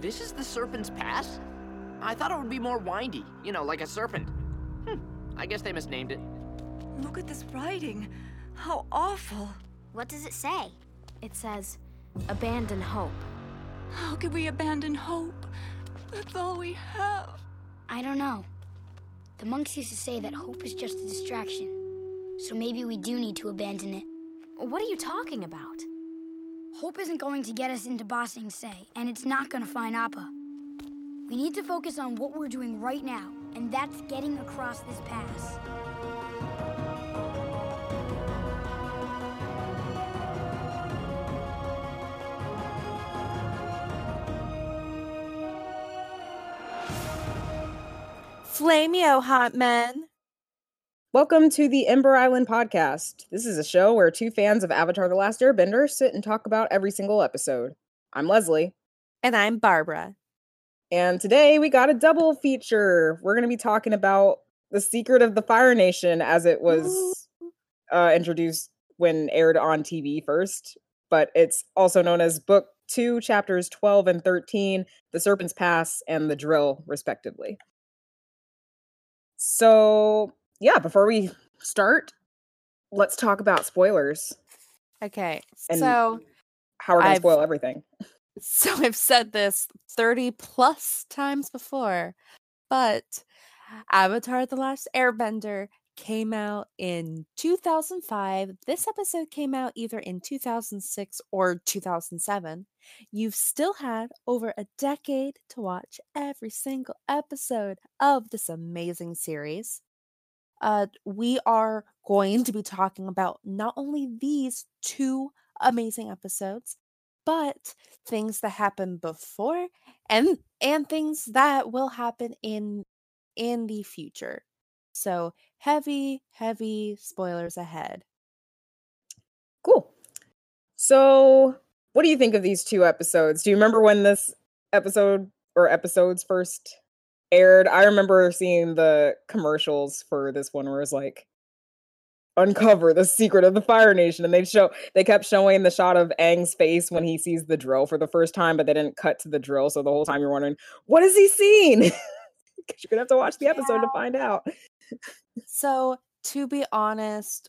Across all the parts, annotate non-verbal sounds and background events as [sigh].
This is the Serpent's Pass? I thought it would be more windy, you know, like a serpent. Hmm, I guess they misnamed it. Look at this writing. How awful. What does it say? It says, abandon hope. How could we abandon hope? That's all we have. I don't know. The monks used to say that hope is just a distraction. So maybe we do need to abandon it. What are you talking about? Hope isn't going to get us into Ba Sing Se, and it's not going to find Appa. We need to focus on what we're doing right now, and that's getting across this pass. Flameo hotman. Welcome to the Ember Island podcast. This is a show where two fans of Avatar The Last Airbender sit and talk about every single episode. I'm Leslie, And I'm Barbara. and today we got a double feature. We're going to be talking about The Secret of the Fire Nation as it was uh, introduced when aired on TV first, but it's also known as Book 2, Chapters 12 and 13, The Serpent's Pass, and The Drill, respectively. So, yeah, before we start, let's talk about spoilers. Okay. And- so How we're going to I've- spoil everything. [laughs] so I've said this 30 plus times before, but Avatar The Last Airbender came out in 2005. This episode came out either in 2006 or 2007. You've still had over a decade to watch every single episode of this amazing series. Uh, we are going to be talking about not only these two amazing episodes, but things that happened before and and things that will happen in in the future. So heavy, heavy spoilers ahead. Cool. So, what do you think of these two episodes? Do you remember when this episode or episodes first aired? I remember seeing the commercials for this one where it was like uncover the secret of the Fire Nation and they show they kept showing the shot of Aang's face when he sees the drill for the first time, but they didn't cut to the drill, so the whole time you're wondering, what is he seeing? [laughs] Because you're gonna have to watch the episode to find out. So, to be honest,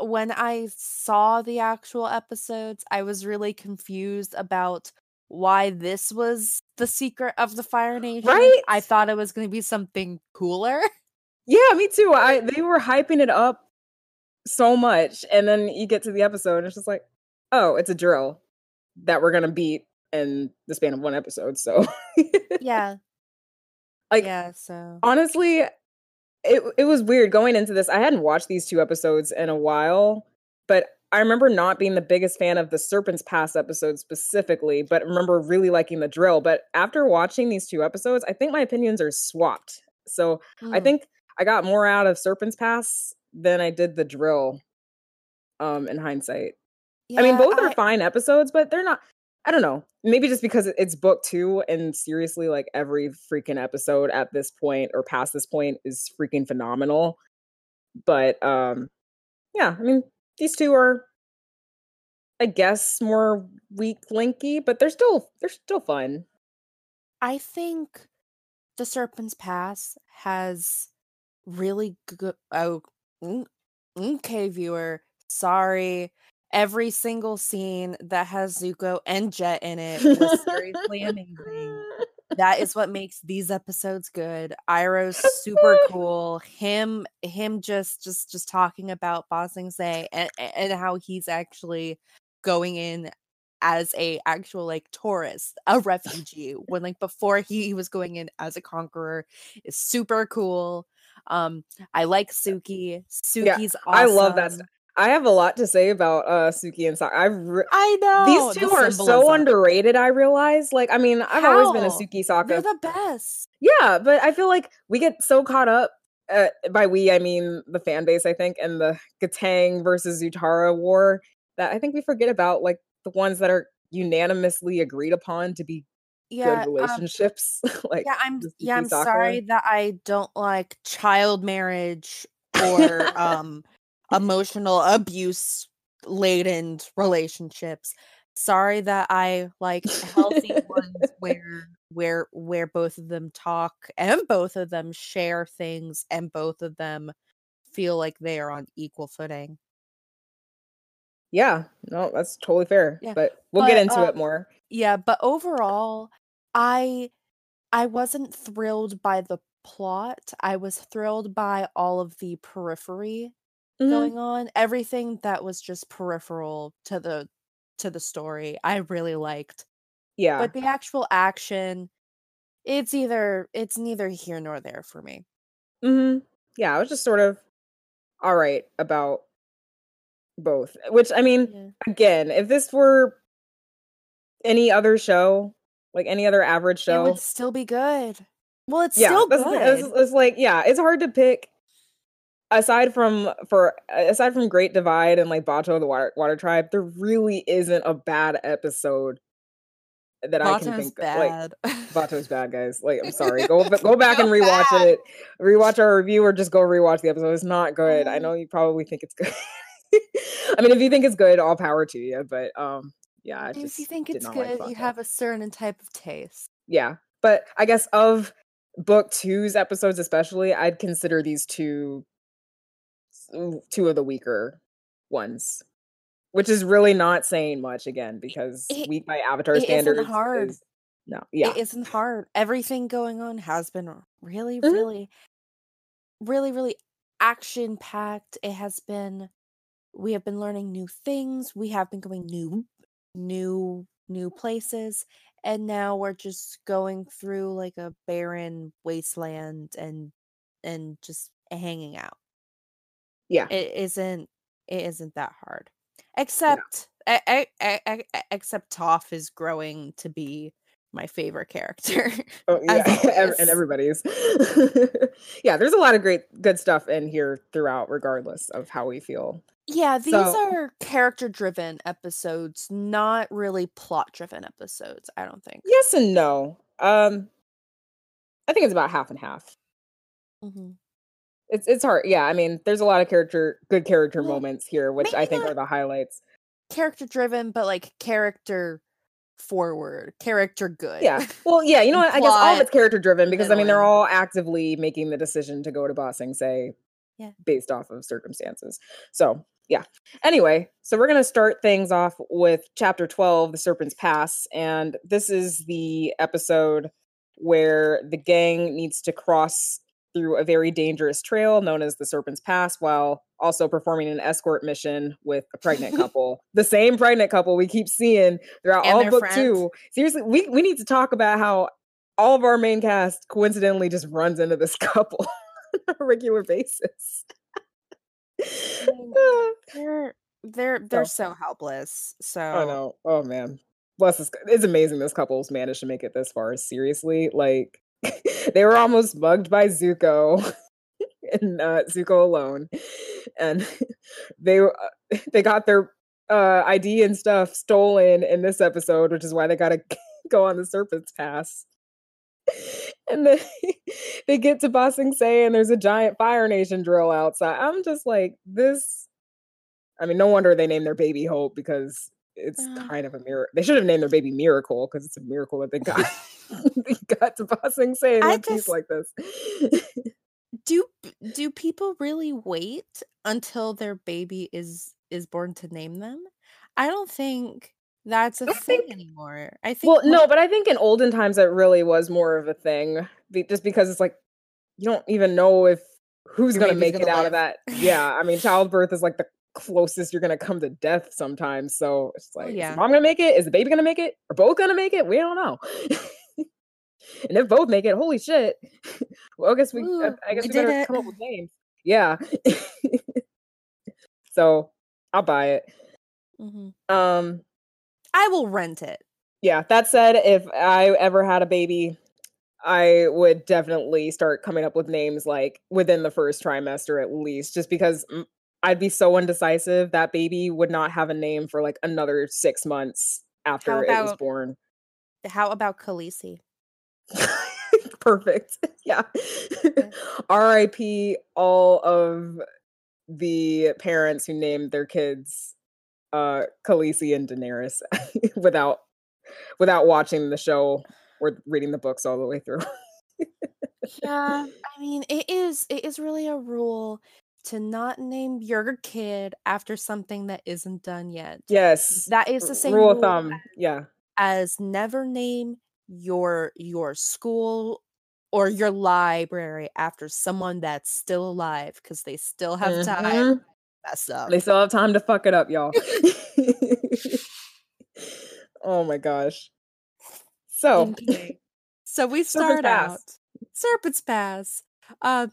when I saw the actual episodes, I was really confused about why this was the secret of the Fire Nation. Right? I thought it was going to be something cooler. [laughs] Yeah, me too. I they were hyping it up so much, and then you get to the episode, and it's just like, oh, it's a drill that we're gonna beat in the span of one episode. So, [laughs] yeah. like, yeah, so honestly, it it was weird going into this. I hadn't watched these two episodes in a while, but I remember not being the biggest fan of the Serpent's Pass episode specifically, but remember really liking the drill. But after watching these two episodes, I think my opinions are swapped. So I mm, think I got more out of Serpent's Pass than I did the drill. Um, in hindsight, I mean, yeah, both are I- fine episodes, but they're not. I don't know. Maybe just because it's book two, and seriously, like every freaking episode at this point or past this point is freaking phenomenal. But um, yeah, I mean, these two are, I guess, more weak linky, but they're still they're still fun. I think the Serpent's Pass has really good. Oh, mm, okay, viewer. Sorry. Every single scene that has Zuko and Jet in it was seriously [laughs] amazing. That is what makes these episodes good. Iroh's super cool. Him, him, just, just, just talking about Ba Sing Se and and how he's actually going in as a actual like tourist, a refugee, when like before he, he was going in as a conqueror is super cool. Um, I like Suki. Yeah, Suki's awesome. I love that stuff. I have a lot to say about uh Suki and Sokka. I've re- I know these the two are so underrated. I realize. Like, I mean, I've always been a Suki Suki They're the best. yeah, but I feel like we get so caught up. Uh, by we, I mean the fan base. I think, and the Kataang versus Zutara war that I think we forget about, like the ones that are unanimously agreed upon to be Yeah, good um, relationships. [laughs] like, yeah. I'm yeah. I'm sorry that I don't like child marriage [laughs] or um emotional abuse laden relationships. sorry that I like healthy ones [laughs] where where where both of them talk and both of them share things and both of them feel like they are on equal footing. Yeah, no, that's totally fair. Yeah, But we'll get but, into it um, more. Yeah, but overall, I I wasn't thrilled by the plot. I was thrilled by all of the periphery Mhm. going on. Everything that was just peripheral to the to the story, I really liked. Yeah. But the actual action, it's either it's neither here nor there for me. Mm-hmm. Yeah, I was just sort of all right about both. Which I mean, Yeah. again, if this were any other show, like any other average show, It would still be good. Well, it's yeah, still the it's, good. it's like yeah, it's hard to pick. Aside from for aside from Great Divide and like Bato the Water Water Tribe, there really isn't a bad episode that I can Bato's think of. Like. Bato's [laughs] bad, guys. Like, I'm sorry. Go go [laughs] back and rewatch it. Rewatch our review, or just go rewatch the episode. It's not good. I know you probably think it's good. [laughs] I mean, if you think it's good, all power to you. But um, yeah, I if you think it's good, like you have a certain type of taste. yeah. But I guess of book two's episodes, especially, I'd consider these two two of the weaker ones. Which is really not saying much again because It- weak by Avatar it isn't standards hard. is no, yeah, It isn't hard. Everything going on has been really, Mhm. really, really, really action packed. It has been. We have been learning new things. We have been going new, new, new places, and now we're just going through like a barren wasteland and and just hanging out. Yeah. It isn't. It isn't that hard. Except, e- e- e- e- except Toph is growing to be my favorite character. [laughs] Oh yeah, [laughs] and everybody's. [laughs] yeah, there's a lot of great, good stuff in here throughout, regardless of how we feel. Yeah, these So- are character driven episodes, not really plot driven episodes, I don't think. Yes and no. Um, I think it's about half and half. hmm It's it's hard. Yeah, I mean, there's a lot of character, good character Well, moments here, which I think are the highlights. Character driven, but like character forward, character good. Yeah. Well, yeah, you know [laughs] what? I guess all of it's character driven because I mean they're all actively making the decision to go to Ba Sing Se Yeah. based off of circumstances. So yeah. Anyway, so we're gonna start things off with chapter 12, The Serpent's Pass, and this is the episode where the gang needs to cross through a very dangerous trail known as the Serpent's Pass while also performing an escort mission with a pregnant [laughs] couple. the same pregnant couple we keep seeing throughout And all book friends. two. Seriously, we, we need to talk about how all of our main cast coincidentally just runs into this [laughs] couple on a regular basis. [laughs] They're they're they're So- so helpless. So I know. Oh man. Bless this. It's amazing this couple's managed to make it this far. Seriously, like [laughs] they were almost mugged by Zuko [laughs] and uh, Zuko alone, and [laughs] they uh, they got their uh, ID and stuff stolen in this episode, which is why they got to go on the Serpent's Pass. And then they get to Ba Sing Se, and there's a giant Fire Nation drill outside. I'm just like, this. I mean, no wonder they named their baby Hope because it's Ugh. kind of a miracle. They should have named their baby Miracle because it's a miracle that they got [laughs] they got to Bossing saying I just- like this. do do people really wait until their baby is is born to name them? I don't think that's a I thing think- anymore. I think well, no, but I think in olden times it really was more of a thing, be- just because it's like you don't even know if who's gonna make it gonna out of that. Yeah, I mean, childbirth is like the closest you're gonna come to death sometimes. So it's like, yeah. the mom gonna make it? Is the baby gonna make it? Are both gonna make it? We don't know. [laughs] and if both make it, holy shit! [laughs] well, I guess we, I- Ooh, I guess we we, better it. come up with names. Yeah. [laughs] so I'll buy it. Mm-hmm. Um. I will rent it. yeah that said if i ever had a baby i would definitely start coming up with names like within the first trimester at least just because mm, i'd be so indecisive that baby would not have a name for like another six months after it was born How about Khaleesi? [laughs] perfect [laughs] yeah [laughs] rip all of the parents who named their kids uh Khaleesi and Daenerys without without watching the show or reading the books all the way through. yeah, I mean, it is it is really a rule to not name your kid after something that isn't done yet. yes. That is the same rule of thumb. Yeah. as never name your your school or your library after someone that's still alive because they still have time Mhm. to mess up. They still have time to fuck it up, y'all. [laughs] [laughs] oh my gosh. So, Okay. So we [laughs] Serpent's start Pass. out Serpent's Pass. Um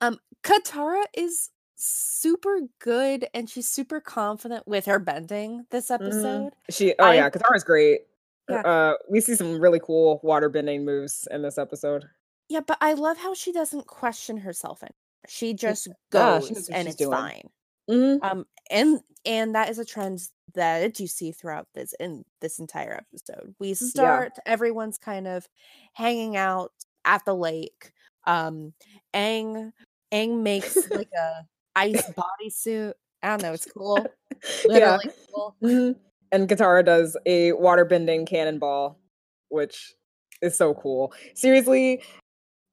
um Katara is super good and she's super confident with her bending this mhm. episode. she oh I- yeah, Katara's great. Yeah. Uh we see some really cool water bending moves in this episode. Yeah, but I love how she doesn't question herself and she just yeah, she goes what and it's doing. fine. Mhm. Um and and that is a trend that you see throughout this in this entire episode. We start everyone's kind of hanging out at the lake. Um Aang Aang makes like a ice bodysuit. I don't know, it's cool. [laughs] yeah. Literally cool. Mhm. And Katara does a water bending cannonball, which is so cool. Seriously,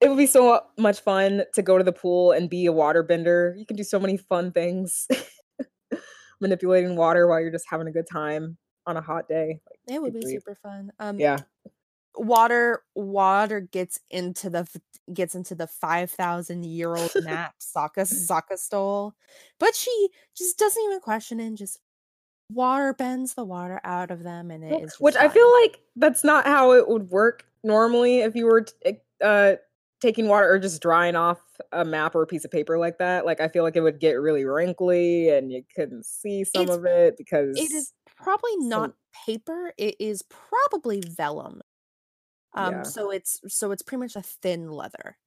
it would be so much fun to go to the pool and be a water bender. You can do so many fun things. [laughs] Manipulating water while you're just having a good time on a hot day. Like, It would be super fun. Um Yeah. Water water gets into the gets into the 5000 year old map Sokka Sokka stole but she just doesn't even question it and just water bends the water out of them and it is Which I feel like that's not how it would work normally if you were t- uh taking water or just drying off a map or a piece of paper like that. Like I feel like it would get really wrinkly and you couldn't see some It's- of it because it is probably some- not paper it is probably vellum um Yeah. so it's so it's pretty much a thin leather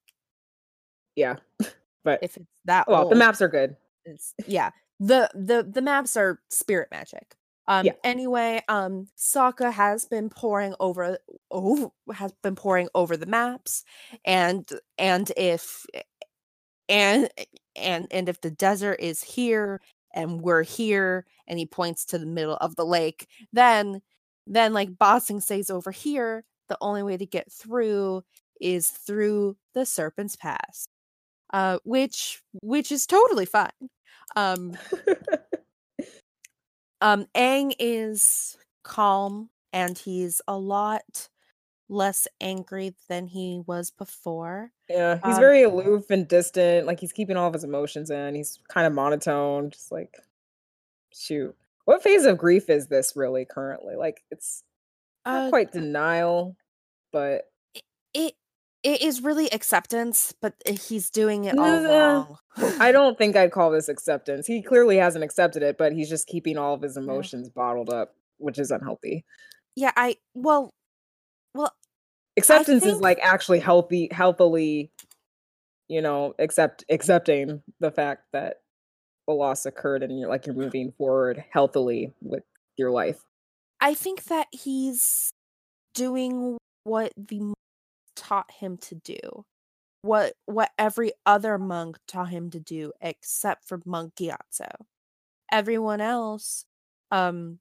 yeah. [laughs] But if it's that well, the maps are good. it's yeah the the the maps are spirit magic um Yeah. anyway um Sokka has been pouring over over has been pouring over the maps and and if and and and if the desert is here and we're here and he points to the middle of the lake then then like Ba Sing Se's over here the only way to get through is through the serpent's pass uh which which is totally fine um [laughs] um Aang is calm and he's a lot less angry than he was before yeah, he's Um, very aloof and distant. Like he's keeping all of his emotions in. He's kind of monotone, just like shoot. What phase of grief is this really currently? Like it's not uh, quite denial, but it it is really acceptance but uh, he's doing it all wrong I [laughs] don't think I'd call this acceptance. He clearly hasn't accepted it, but he's just keeping all of his emotions bottled up, which is unhealthy. yeah i well well Acceptance is like actually healthy, healthily, you know, accept accepting the fact that a loss occurred and you're like you're moving forward healthily with your life. I think that he's doing what the taught him to do what what every other monk taught him to do except for monk Gyatso. everyone else um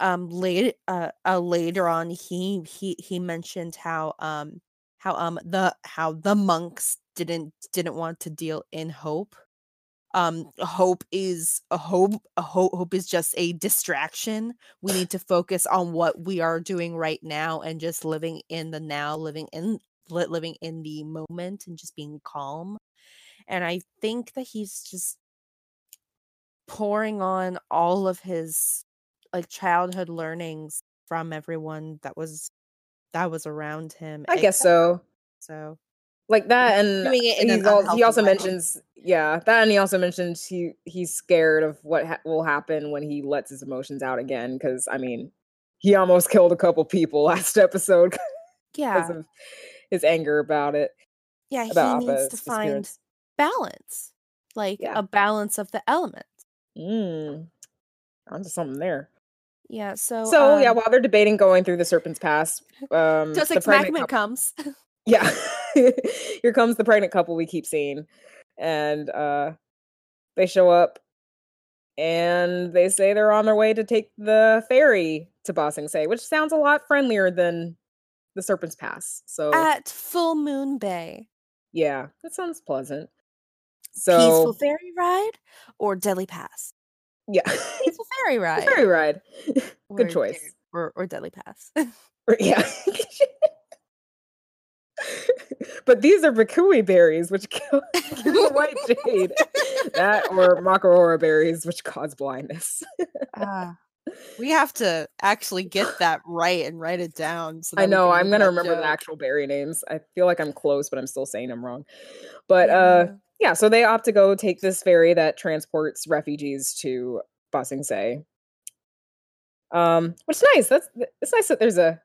um late uh, uh later on he he he mentioned how um how um the how the monks didn't didn't want to deal in hope um hope is a hope a hope hope is just a distraction. We need to focus on what we are doing right now and just living in the now living in living in the moment and just being calm. And i think that he's just pouring on all of his like childhood learnings from everyone that was that was around him I guess so. so Like that and doing it in an he's al- unhealthy he also way. mentions yeah, that and he also mentions he he's scared of what ha- will happen when he lets his emotions out again cuz I mean, he almost [laughs] killed a couple people last episode [laughs] yeah of his anger about it. yeah he needs to find balance like Yeah. a balance of the elements Mm. Onto something there. yeah so So yeah, um, while they're debating going through the Serpent's Pass, [laughs] um, just like comes yeah, [laughs] here comes the pregnant couple we keep seeing, and uh, they show up, and they say they're on their way to take the ferry to Ba Sing Se, which sounds a lot friendlier than the Serpent's Pass. So At Full Moon Bay. yeah, that sounds pleasant. So Peaceful ferry ride or Deadly Pass? yeah, Peaceful ferry [laughs] ride. ferry ride. [laughs] or Good choice. De- Or, or Deadly Pass. Or- Yeah. [laughs] but these are bakui berries, which [laughs] kill, kill the white jade. That or makarora berries, which cause blindness. Ah. [laughs] we have to actually get that right and write it down. So I know. I'm gonna remember the actual berry names. I feel like I'm close, but I'm still saying I'm wrong. But uh yeah, so they opt to go take this ferry that transports refugees to Ba Sing Se. Um, which is nice. That's it's nice that there's a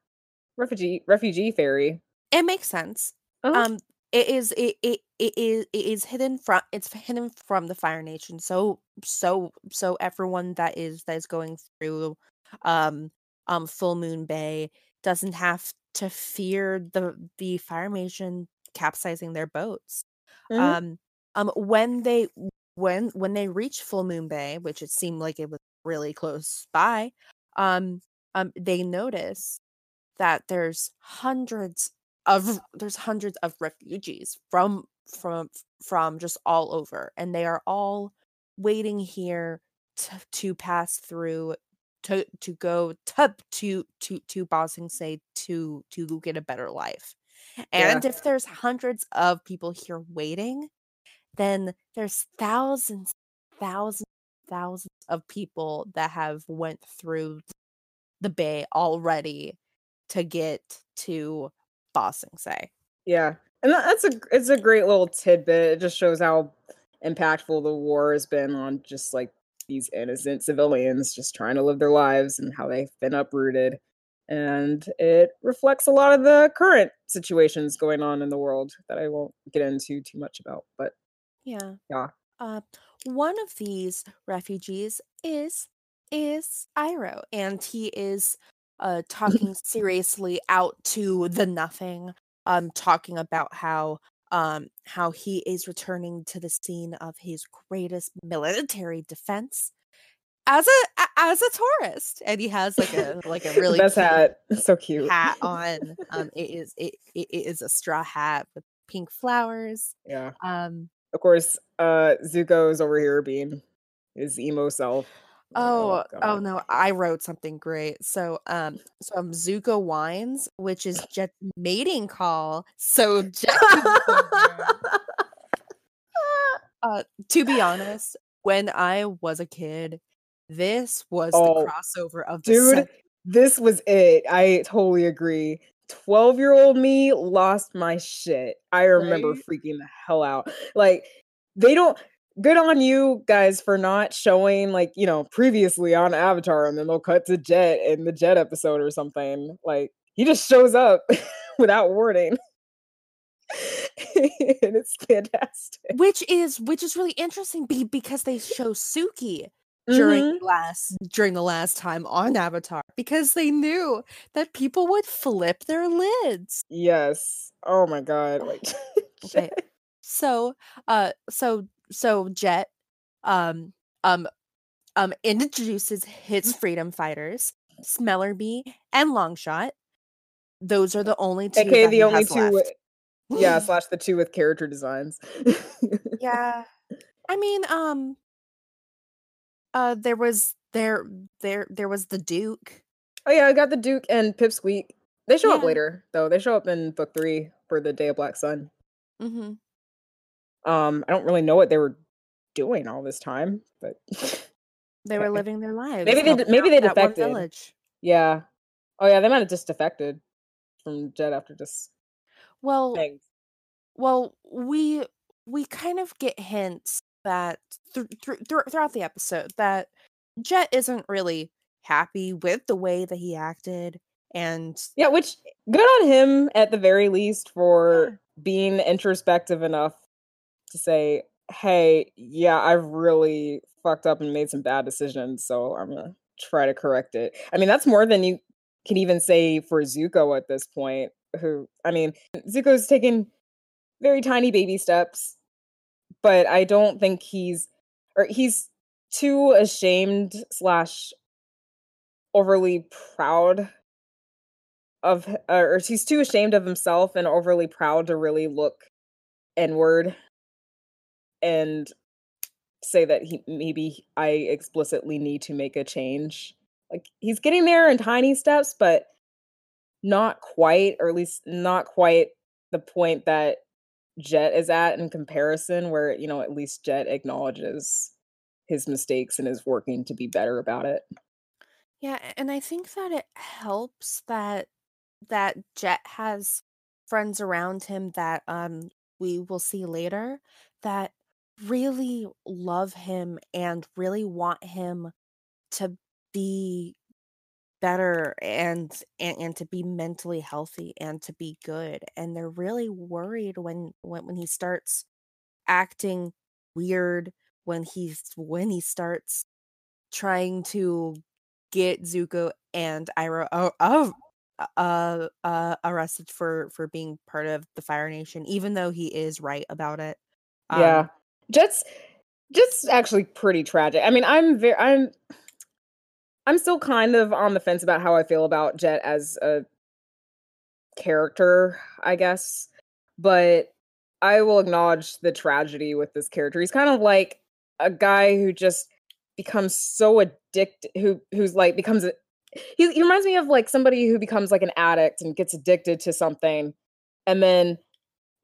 refugee refugee ferry. It makes sense. Uh-huh. Um, it is it, it it is it is hidden from it's hidden from the Fire Nation. So so so everyone that is that is going through um um Full Moon Bay doesn't have to fear the the Fire Nation capsizing their boats. Mhm. Um um when they when when they reach Full Moon Bay, which it seemed like it was really close by, um um they notice that there's hundreds of there's hundreds of refugees from from from just all over and they are all waiting here to, to pass through to to go to to to to Ba Sing Se to to get a better life. And if there's hundreds of people here waiting, then there's thousands, thousands, thousands of people that have went through the bay already to get to Ba say. Yeah, and that's a it's a great little tidbit. It just shows how impactful the war has been on just like these innocent civilians just trying to live their lives and how they've been uprooted. And it reflects a lot of the current situations going on in the world that I won't get into too much about. But Yeah. Yeah. Uh, one of these refugees is is Iroh, and he is uh [laughs] talking seriously out to the nothing, um, talking about how um how he is returning to the scene of his greatest military defense as a as a tourist, and he has like a like a [laughs] really best hat, [laughs] so cute. hat on. Um, it is it, it it is a straw hat with pink flowers. Yeah, Um. of course. Uh, Zuko's over here being his emo self. Oh, oh no, I wrote something great. So, um, so um, Zuko whines, which is Jet's mating call. So Jet, can go there. [laughs] uh, to be honest, when I was a kid, this was Oh, the crossover of the dude set- this was it i totally agree 12 year old me lost my shit i remember Right? freaking the hell out like they don't good on you guys for not showing like you know previously on avatar and then they'll cut to jet in the jet episode or something like he just shows up [laughs] without warning [laughs] and it's fantastic which is which is really interesting be, because they show Suki during Mhm. the last during the last time on Avatar because they knew that people would flip their lids. yes oh my god like [laughs] Okay. So, uh, so so Jet, um, um, um, introduces his freedom fighters, Smellerbee and Longshot. Those are the only two. that the he only two with, yeah [laughs] slash the two with character designs yeah. [laughs] I mean, um, uh, there was there there there was the Duke. Oh yeah, I got the Duke and Pipsqueak. They show up later though. They show up in book three for the Day of Black Sun. Mm-hmm. Um, I don't really know what they were doing all this time, but [laughs] They were living their lives. Maybe they maybe they defected. village. yeah. Oh yeah, they might have just defected from Jet after just Well, things. well we we kind of get hints that th- th- th- throughout the episode that jet isn't really happy with the way that he acted and Yeah, which good on him at the very least for being introspective enough to say, "Hey, yeah, I've really fucked up and made some bad decisions, so I'm gonna try to correct it." I mean, that's more than you can even say for Zuko at this point. Who, I mean, Zuko's taken very tiny baby steps, but I don't think he's or he's too ashamed slash overly proud of or he's too ashamed of himself and overly proud to really look inward and say that he maybe I explicitly need to make a change. Like he's getting there in tiny steps, but not quite, or at least not quite the point that Jet is at in comparison, where you know at least Jet acknowledges his mistakes and is working to be better about it. Yeah, and I think that it helps that that Jet has friends around him that um we will see later that really love him and really want him to be better and, and and to be mentally healthy and to be good and they're really worried when when, when he starts acting weird when he's when he starts trying to get Zuko and Iroh oh, uh uh arrested for for being part of the Fire Nation even though he is right about it. Um, yeah. Jet's just actually pretty tragic. I mean, I'm very I'm I'm still kind of on the fence about how I feel about Jet as a character, I guess. But I will acknowledge the tragedy with this character. He's kind of like a guy who just becomes so addicted who who's like becomes a he, he reminds me of like somebody who becomes like an addict and gets addicted to something and then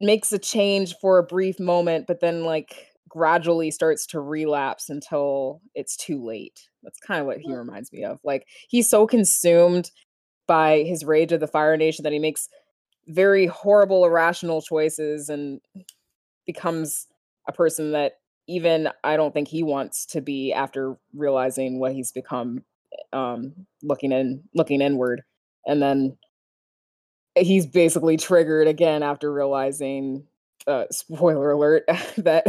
makes a change for a brief moment but then like gradually starts to relapse until it's too late. That's kind of what he reminds me of. Like he's so consumed by his rage of the Fire Nation that he makes very horrible irrational choices and becomes a person that even I don't think he wants to be after realizing what he's become um looking in looking inward and then he's basically triggered again after realizing uh, spoiler alert [laughs] that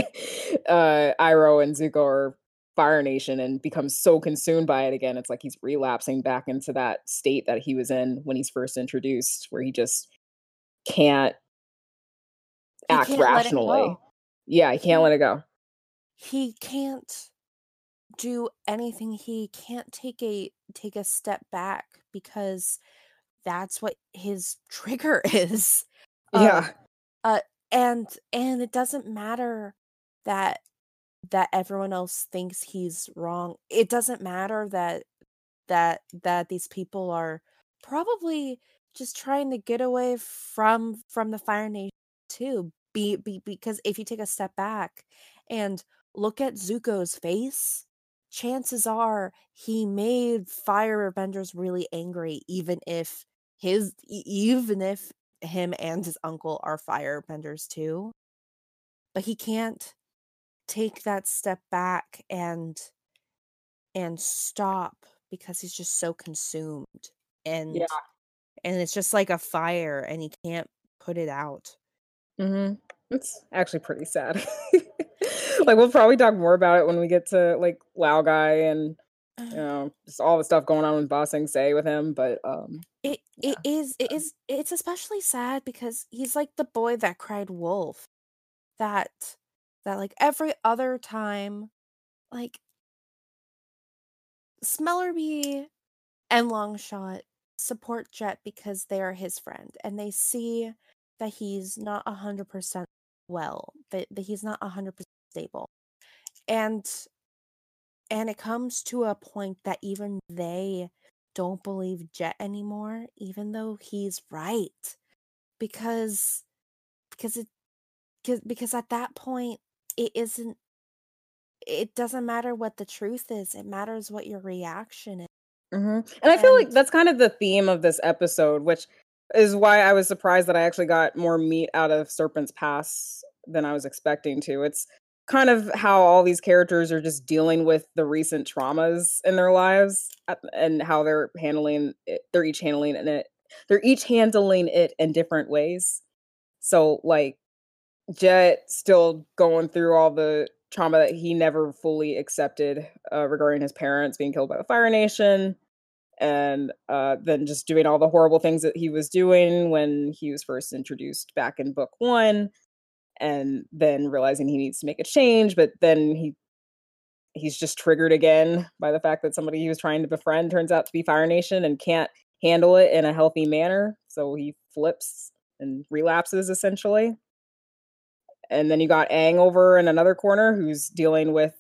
uh, Iroh and Zuko are Fire Nation and becomes so consumed by it again. It's like he's relapsing back into that state that he was in when he's first introduced, where he just can't he act can't rationally. Yeah, he can't he, let it go. He can't do anything. He can't take a take a step back because that's what his [laughs] trigger is. Yeah. Um, uh, and and it doesn't matter that that everyone else thinks he's wrong. It doesn't matter that that that these people are probably just trying to get away from from the fire nation too be, be because if you take a step back and look at zuko's face chances are he made firebenders really angry even if his even if him and his uncle are firebenders too. But he can't take that step back and and stop because he's just so consumed and yeah. and it's just like a fire and he can't put it out. Mhm. It's actually pretty sad. [laughs] like we'll probably talk more about it when we get to like Laogai and you uh-huh. know just all the stuff going on with Bossing Sing Se with him, but um it it is it is it's especially sad because he's like the boy that cried wolf. That that like every other time, like Smellerbee and Longshot support Jet because they are his friend and they see that he's not a hundred percent well, that, that he's not a hundred percent stable. And and it comes to a point that even they don't believe Jet anymore, even though he's right. Because because it because because at that point it isn't it doesn't matter what the truth is, it matters what your reaction is. Mm-hmm. And I feel like that's kind of the theme of this episode, which is why I was surprised that I actually got more meat out of Serpent's Pass than I was expecting to. It's kind of how all these characters are just dealing with the recent traumas in their lives and how they're handling it. They're each handling it. They're each handling it in different ways. So, like, Jet still going through all the trauma that he never fully accepted uh, regarding his parents being killed by the Fire Nation, and uh, then just doing all the horrible things that he was doing when he was first introduced back in book one and then realizing he needs to make a change but then he he's just triggered again by the fact that somebody he was trying to befriend turns out to be Fire Nation and can't handle it in a healthy manner. So he flips and relapses essentially. And then you got Aang over in another corner who's dealing with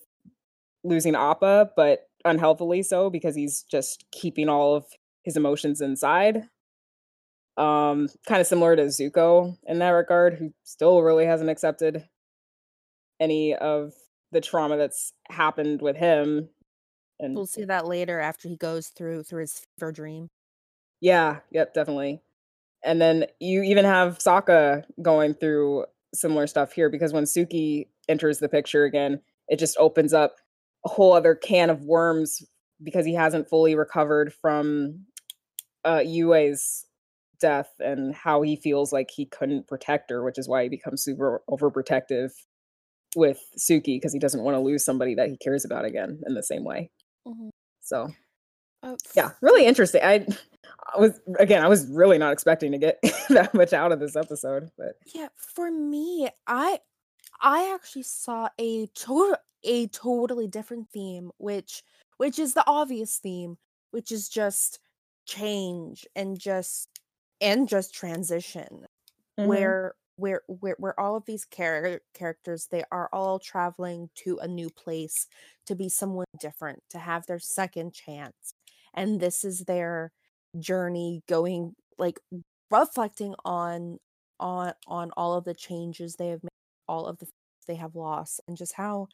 losing Appa, but unhealthily so because he's just keeping all of his emotions inside. Um, kind of similar to Zuko in that regard, who still really hasn't accepted any of the trauma that's happened with him. And We'll see that later after he goes through through his fever dream. yeah, yep, definitely. And then you even have Sokka going through similar stuff here because when Suki enters the picture again, it just opens up a whole other can of worms because he hasn't fully recovered from uh Yue's death and how he feels like he couldn't protect her, which is why he becomes super overprotective with Suki because he doesn't want to lose somebody that he cares about again in the same way. Mhm. So Uh, yeah, really interesting. I, I was again, I was really not expecting to get [laughs] that much out of this episode, but Yeah, for me, I I actually saw a total a totally different theme, which which is the obvious theme, which is just change and just and just transition, Mhm. where where where where all of these char- characters they are all traveling to a new place to be someone different, to have their second chance, and this is their journey going like reflecting on on on all of the changes they have made all of the things they have lost and just how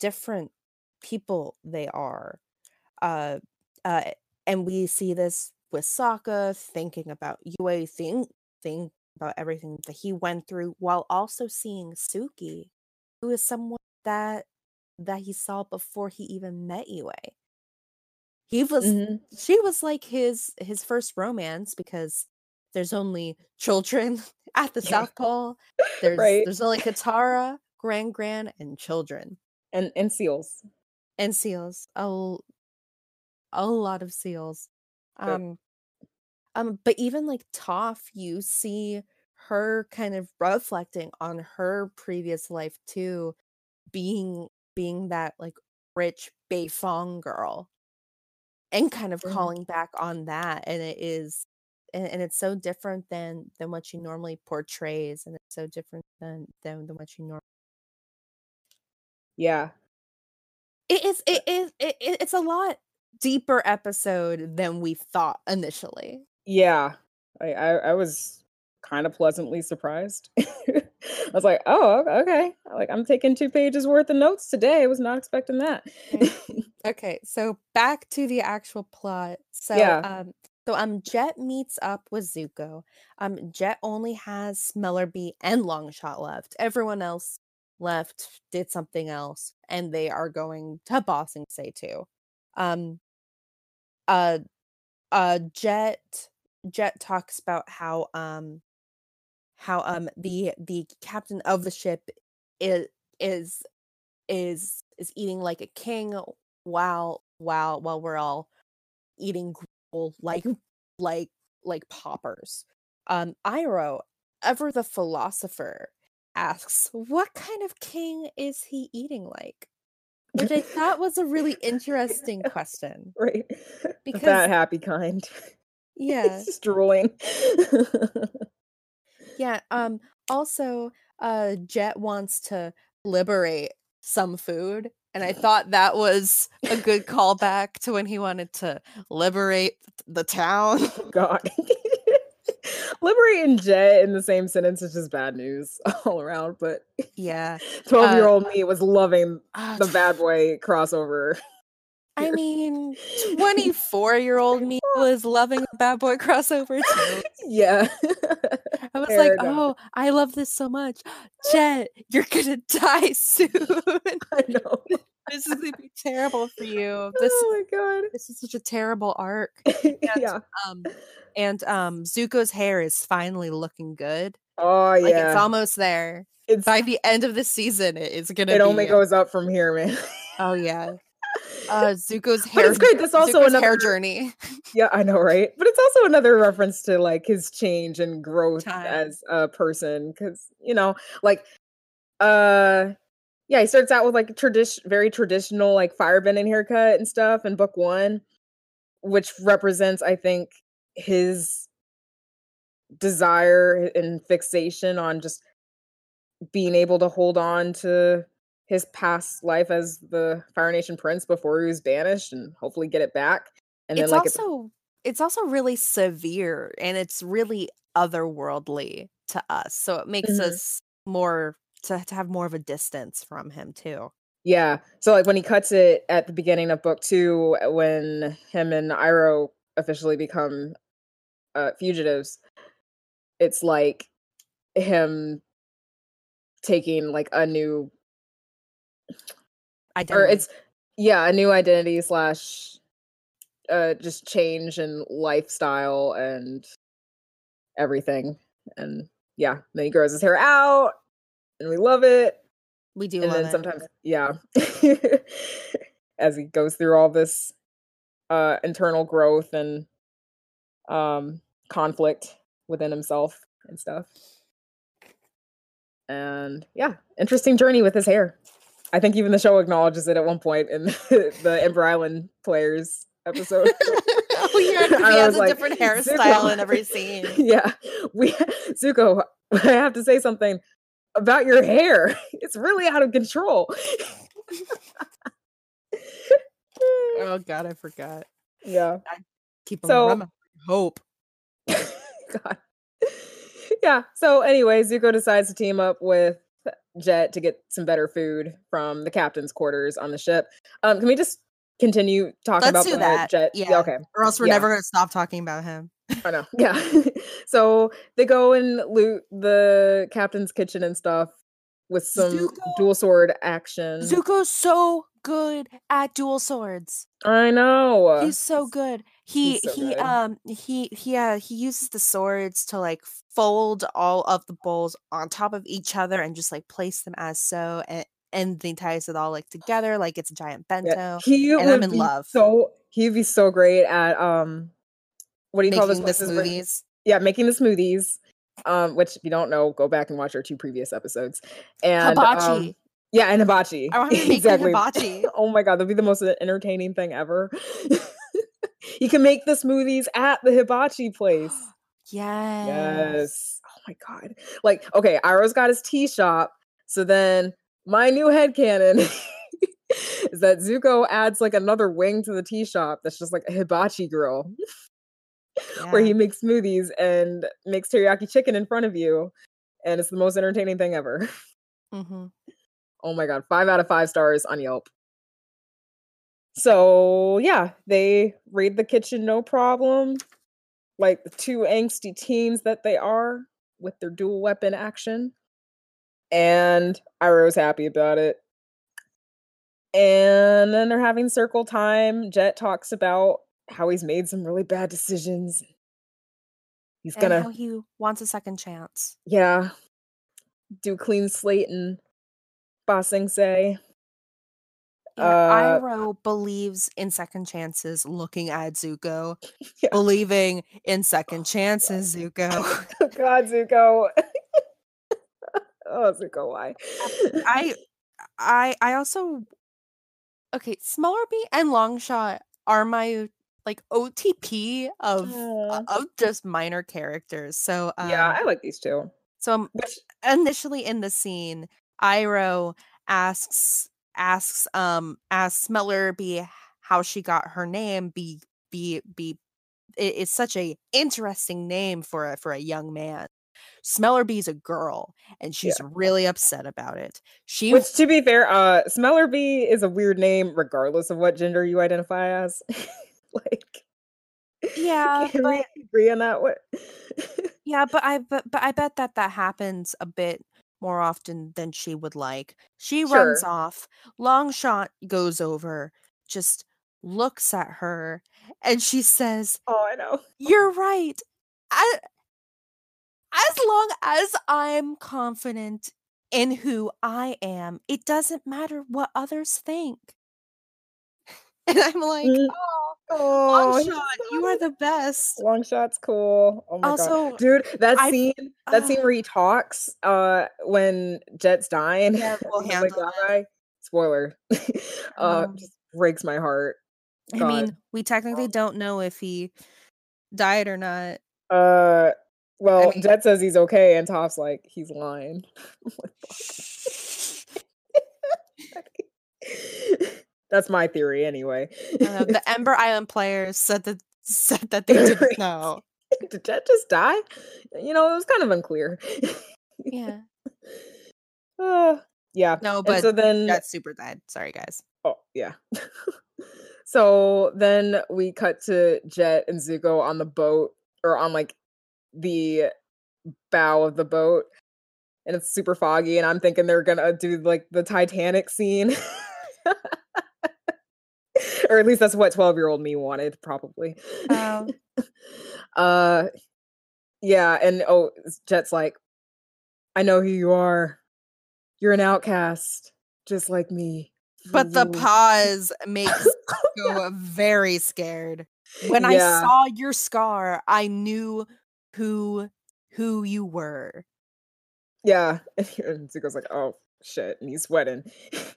different people they are uh uh and we see this with Sokka thinking about Yue think think about everything that he went through while also seeing Suki who is someone that that he saw before he even met Yue he was Mhm. she was like his his first romance because there's only children [laughs] at the South Pole. [laughs] There's Right. there's only Katara, Gran Gran, and children and and seals. and seals. A, a lot of seals. Um, um, but even like Toph, you see her kind of reflecting on her previous life too, being being that like rich Beifong girl, and kind of Mhm. calling back on that, and it is. And, and it's so different than than what she normally portrays, and it's so different than than, than what she normally. Yeah, It is. It is. It, it, it's a lot deeper episode than we thought initially. Yeah. I I, I was kind of pleasantly surprised. [laughs] I was like, oh, okay. Like I'm taking two pages worth of notes today. I was not expecting that. [laughs] Okay, so back to the actual plot. So Yeah. um so um Jet meets up with Zuko. Um Jet only has Smellerbee and Longshot left. Everyone else left, did something else, and they are going to Ba Sing Se too. Um uh uh Jet Jet talks about how um how um the the captain of the ship is is is is eating like a king while while while we're all eating gruel like [laughs] like like poppers. Um Iroh, ever the philosopher, asks, What kind of king is he eating like? Which I thought was a really [laughs] interesting question. right. [laughs] Because- fat happy kind. Yeah. It's just drooling. [laughs] Yeah. Um also uh Jet wants to liberate some food. And I [laughs] thought that was a good callback to when he wanted to liberate the town. God. [laughs] Liberty and Jet in the same sentence is just bad news all around. But yeah. 12 year old me was loving Ah, the bad boy crossover. I mean, [laughs] 24 year old me was loving a bad boy crossover too. [laughs] yeah. [laughs] I was Fair like, enough. oh, I love this so much. Jet, you're gonna die soon. I know. this is gonna be terrible for you. This oh my god. this is such a terrible arc. yeah. Um and um Zuko's hair is finally looking good. Oh Like yeah. it's almost there. It's, By the end of the season, it is gonna it only goes up from here, man. Oh yeah. Uh Zuko's [laughs] But hair it's great, that's also Zuko's hair another- journey. [laughs] yeah, I know, right? But it's also another reference to like his change and growth Time. as a person. Cause, you know, like uh yeah, he starts out with like tradition, very traditional like firebending haircut and stuff in book one, which represents, I think, his desire and fixation on just being able to hold on to his past life as the Fire Nation prince before he was banished and hopefully get it back. And it's then like also it's also really severe and it's really otherworldly to us. So it makes Mhm. us more to, to have more of a distance from him too. Yeah. So like when he cuts it at the beginning of book two, uh, when him and Iroh officially become uh, fugitives, it's like him taking like a new or Identity. it's yeah, a new identity slash uh just change in lifestyle and everything. And yeah, then he grows his hair out and we love it. we do and love then it. sometimes yeah [laughs] as he goes through all this uh internal growth and um conflict within himself and stuff and yeah interesting journey with his hair i think even the show acknowledges it at one point in [laughs] the ember island players episode [laughs] oh yeah, [laughs] I he has a like, different hairstyle "Zuko." in every scene. yeah we zuko i have to say something about your hair it's really out of control Oh god, I forgot. yeah Keep him So- so, hope. God. Yeah. So anyway, Zuko decides to team up with Jet to get some better food from the captain's quarters on the ship. Um, can we just continue talking Let's about that, Jet? yeah. Okay. Or else we're Yeah. never gonna stop talking about him. I know. [laughs] Yeah. [laughs] so they go and loot the captain's kitchen and stuff with some Zuko- dual sword action. Zuko's so good at dual swords. I know. He's so good. He so he good. um he he uh he uses the swords to like fold all of the bowls on top of each other and just like place them as so and and then ties it all like together like it's a giant bento. Yeah. He and I'm would in be love. So he'd be so great at um what do you call this? The smoothies. yeah, making the smoothies. Um, which if you don't know, go back and watch our two previous episodes. And Hibachi. um, yeah, and hibachi. I want to [laughs] make exactly. hibachi. [laughs] oh my god, that'd be the most entertaining thing ever. [laughs] [laughs] you can make the smoothies at the hibachi place. [gasps] yes. Yes. Oh my god. Like, okay, Iroh's got his tea shop. So then my new head headcanon [laughs] is that Zuko adds like another wing to the tea shop that's just like a hibachi grill [laughs] where he makes smoothies and makes teriyaki chicken in front of you. And it's the most entertaining thing ever. Mm-hmm. Oh my god, five out of five stars on Yelp. So yeah, they raid the kitchen no problem. Like the two angsty teens that they are with their dual weapon action. And Iroh's happy about it. And then they're having circle time. Jet talks about how he's made some really bad decisions. He's And gonna how he wants a second chance. yeah, do clean slate and Ba Sing Se. Yeah, Uh, Iroh believes in second chances, looking at Zuko, [laughs] Yeah. believing in second chances, Zuko. [laughs] God, Zuko. [laughs] oh, Zuko, why? I, I, I also, okay, Smellerbee and Longshot are my like OTP of Aw. of just minor characters. So um, yeah, I like these two. so um, Which, initially in the scene, Iroh asks asks um asks Smellerbee how she got her name. Be be be. it- it's such a interesting name for a for a young man. Smellerbee's a girl, and she's really upset about it. She which, to be fair, uh, Smellerbee is a weird name, regardless of what gender you identify as. [laughs] like, yeah, but agree on that? one? [laughs] Yeah, but I but but I bet that that happens a bit more often than she would like. She runs Sure. off. Longshot goes over, just looks at her, and she says, oh, I know. "You're right. I, as long as I'm confident in who I am, it doesn't matter what others think." [laughs] And I'm like, Mm. "Oh, Oh, Longshot, you are the best. Longshot's cool. Oh my Also, god, dude, that I- scene, that scene uh, where he talks, uh, when Jet's dying, Yeah, [laughs] we'll like, handle it. "Bye-bye." Spoiler, [laughs] uh, Um, just breaks my heart. I mean, we technically don't know if he died or not. Uh, well, mean- Jet says he's okay, and Toph's like, he's lying. [laughs] I'm like, fuck. That's my theory, anyway. Uh, the [laughs] Ember Island players said that said that they didn't [laughs] know. Did Jet just die? You know, it was kind of unclear. Yeah. [laughs] Uh, yeah. No, and but so then, Jet super died. Sorry, guys. oh yeah. so then we cut to Jet and Zuko on the boat, or on like the bow of the boat, and it's super foggy. And I'm thinking they're gonna do like the Titanic scene. [laughs] or at least that's what 12 year old me wanted probably. Um, [laughs] uh yeah and oh jet's like i know who you are. You're an outcast just like me but the pause makes [laughs] go very scared. When I saw your scar, I knew who who you were. yeah and and zuko's like oh shit and he's sweating. It's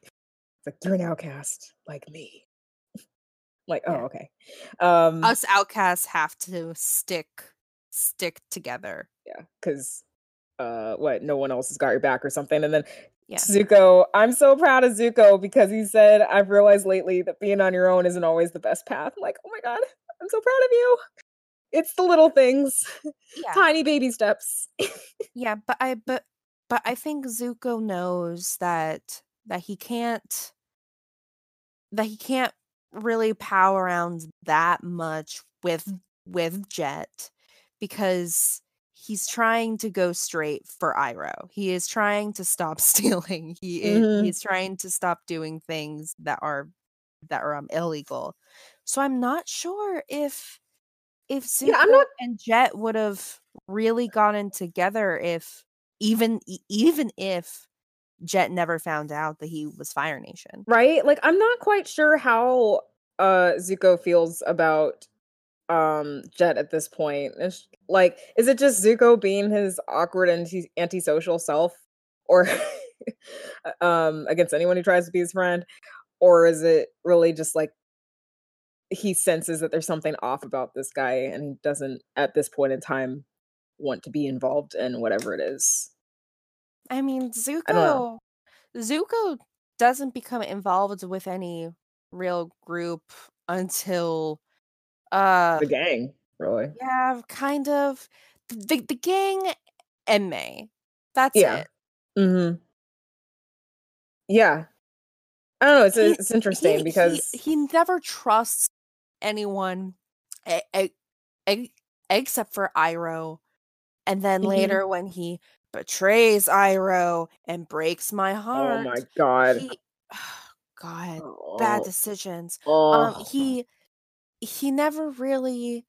like you're an outcast like me like oh okay um Us outcasts have to stick stick together. yeah because uh what no one else has got your back or something and then Yeah. zuko i'm so proud of zuko because he said i've realized lately that being on your own isn't always the best path i'm like oh my god i'm so proud of you it's the little things [laughs] Yeah. tiny baby steps Yeah, but I but but I think Zuko knows that that he can't that he can't really pow around that much with with Jet because he's trying to go straight for Iroh. He is trying to stop [laughs] stealing. He Mhm. he's trying to stop doing things that are that are um, illegal. So I'm not sure if if Zuko Yeah, I'm not- and Jet would have really gotten together if even even if Jet never found out that he was Fire Nation. right? Like i'm not quite sure how uh zuko feels about um jet at this point. It's- like is it just zuko being his awkward and anti- antisocial self? Or [laughs] um against anyone who tries to be his friend? Or is it really just like he senses that there's something off about this guy and he doesn't at this point in time want to be involved in whatever it is I mean, know. Zuko Zuko doesn't become involved with any real group until uh the gang really yeah, kind of the the gang and Mai. That's Yeah. it. Mm-hmm. Yeah. I don't know. It's He- it's interesting he- he- because he, never trusts anyone e- e- e- except for Iroh. And then Mhm. later when he betrays Iroh and breaks my heart. oh my god, He, [sighs] God, bad oh, decisions. oh, Um he he never really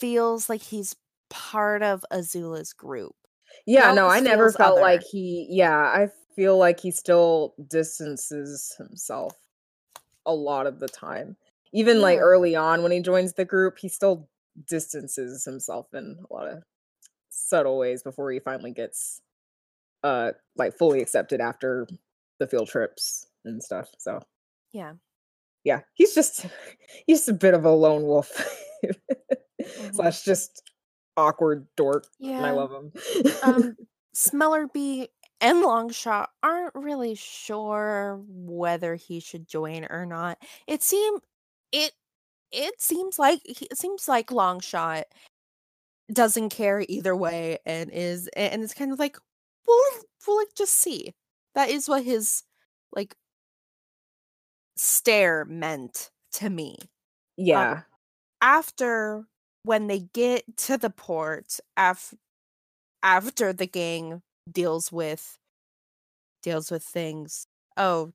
feels like he's part of Azula's group. yeah. No, I never felt like he. Yeah, I feel like he still distances himself a lot of the time. Even like early on when he joins the group, he still distances himself in a lot of subtle ways before he finally gets uh like fully accepted after the field trips and stuff. So Yeah. yeah, he's just [laughs] he's a bit of a lone wolf [laughs] slash just awkward dork. And I love him. um [laughs] Smellerbee and Longshot aren't really sure whether he should join or not. It seem it it seems like he- it seems like Longshot doesn't care either way and is and it's kind of like we'll we'll like just see. That is what his like stare meant to me yeah, after when they get to the port af- after the gang deals with deals with things oh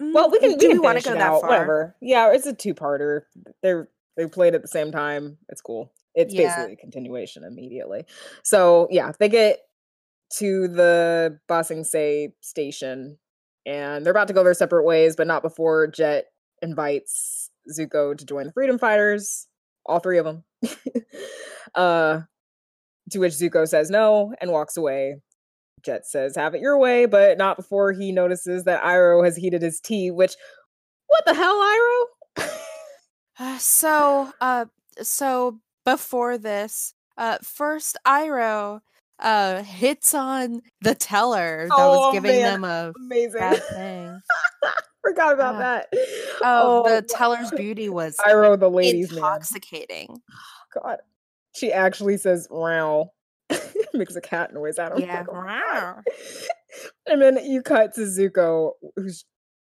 well, mm, we can do we want to go that far Whatever. Yeah, it's a two-parter. They're they played at the same time. It's cool. It's Yeah. basically a continuation immediately. So yeah, they get to the Ba Sing Se station, and they're about to go their separate ways, but not before Jet invites Zuko to join the freedom fighters, all three of them. [laughs] uh, to which Zuko says no and walks away. Jet says, "Have it your way," but not before he notices that Iroh has heated his tea. Which, what the hell, Iroh? Uh, so, uh, so before this, uh, first Iroh uh hits on the teller that Oh, was giving man. them a Amazing. bad [laughs] thing. Forgot about Uh, that. Oh, the my teller's beauty was Iroh, the ladies' man. intoxicating. God, she actually says "row," [laughs] makes a cat noise. I don't Yeah. [laughs] And then you cut to Zuko, who's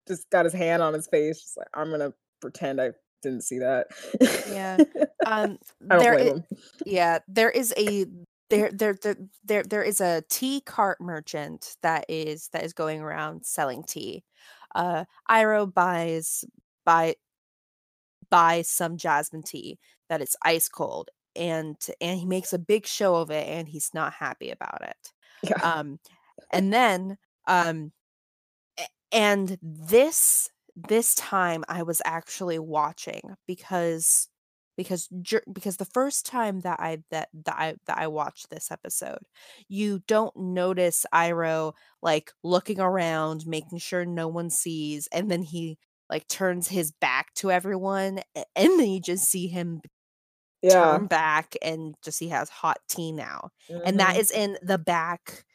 just got his hand on his face, just like I'm gonna pretend I didn't see that. Yeah. [laughs] Um, I don't there yeah, there is a there there there there there is a tea cart merchant that is that is going around selling tea. Uh, Iroh buys buy buys some jasmine tea that is ice cold, and and he makes a big show of it, and he's not happy about it. Yeah. Um, and then um, and this this time I was actually watching because because because the first time that I that that I that I watched this episode, you don't notice Iroh like looking around, making sure no one sees, and then he like turns his back to everyone, and then you just see him yeah. turn back and just he has hot tea now and that Mhm. is in the back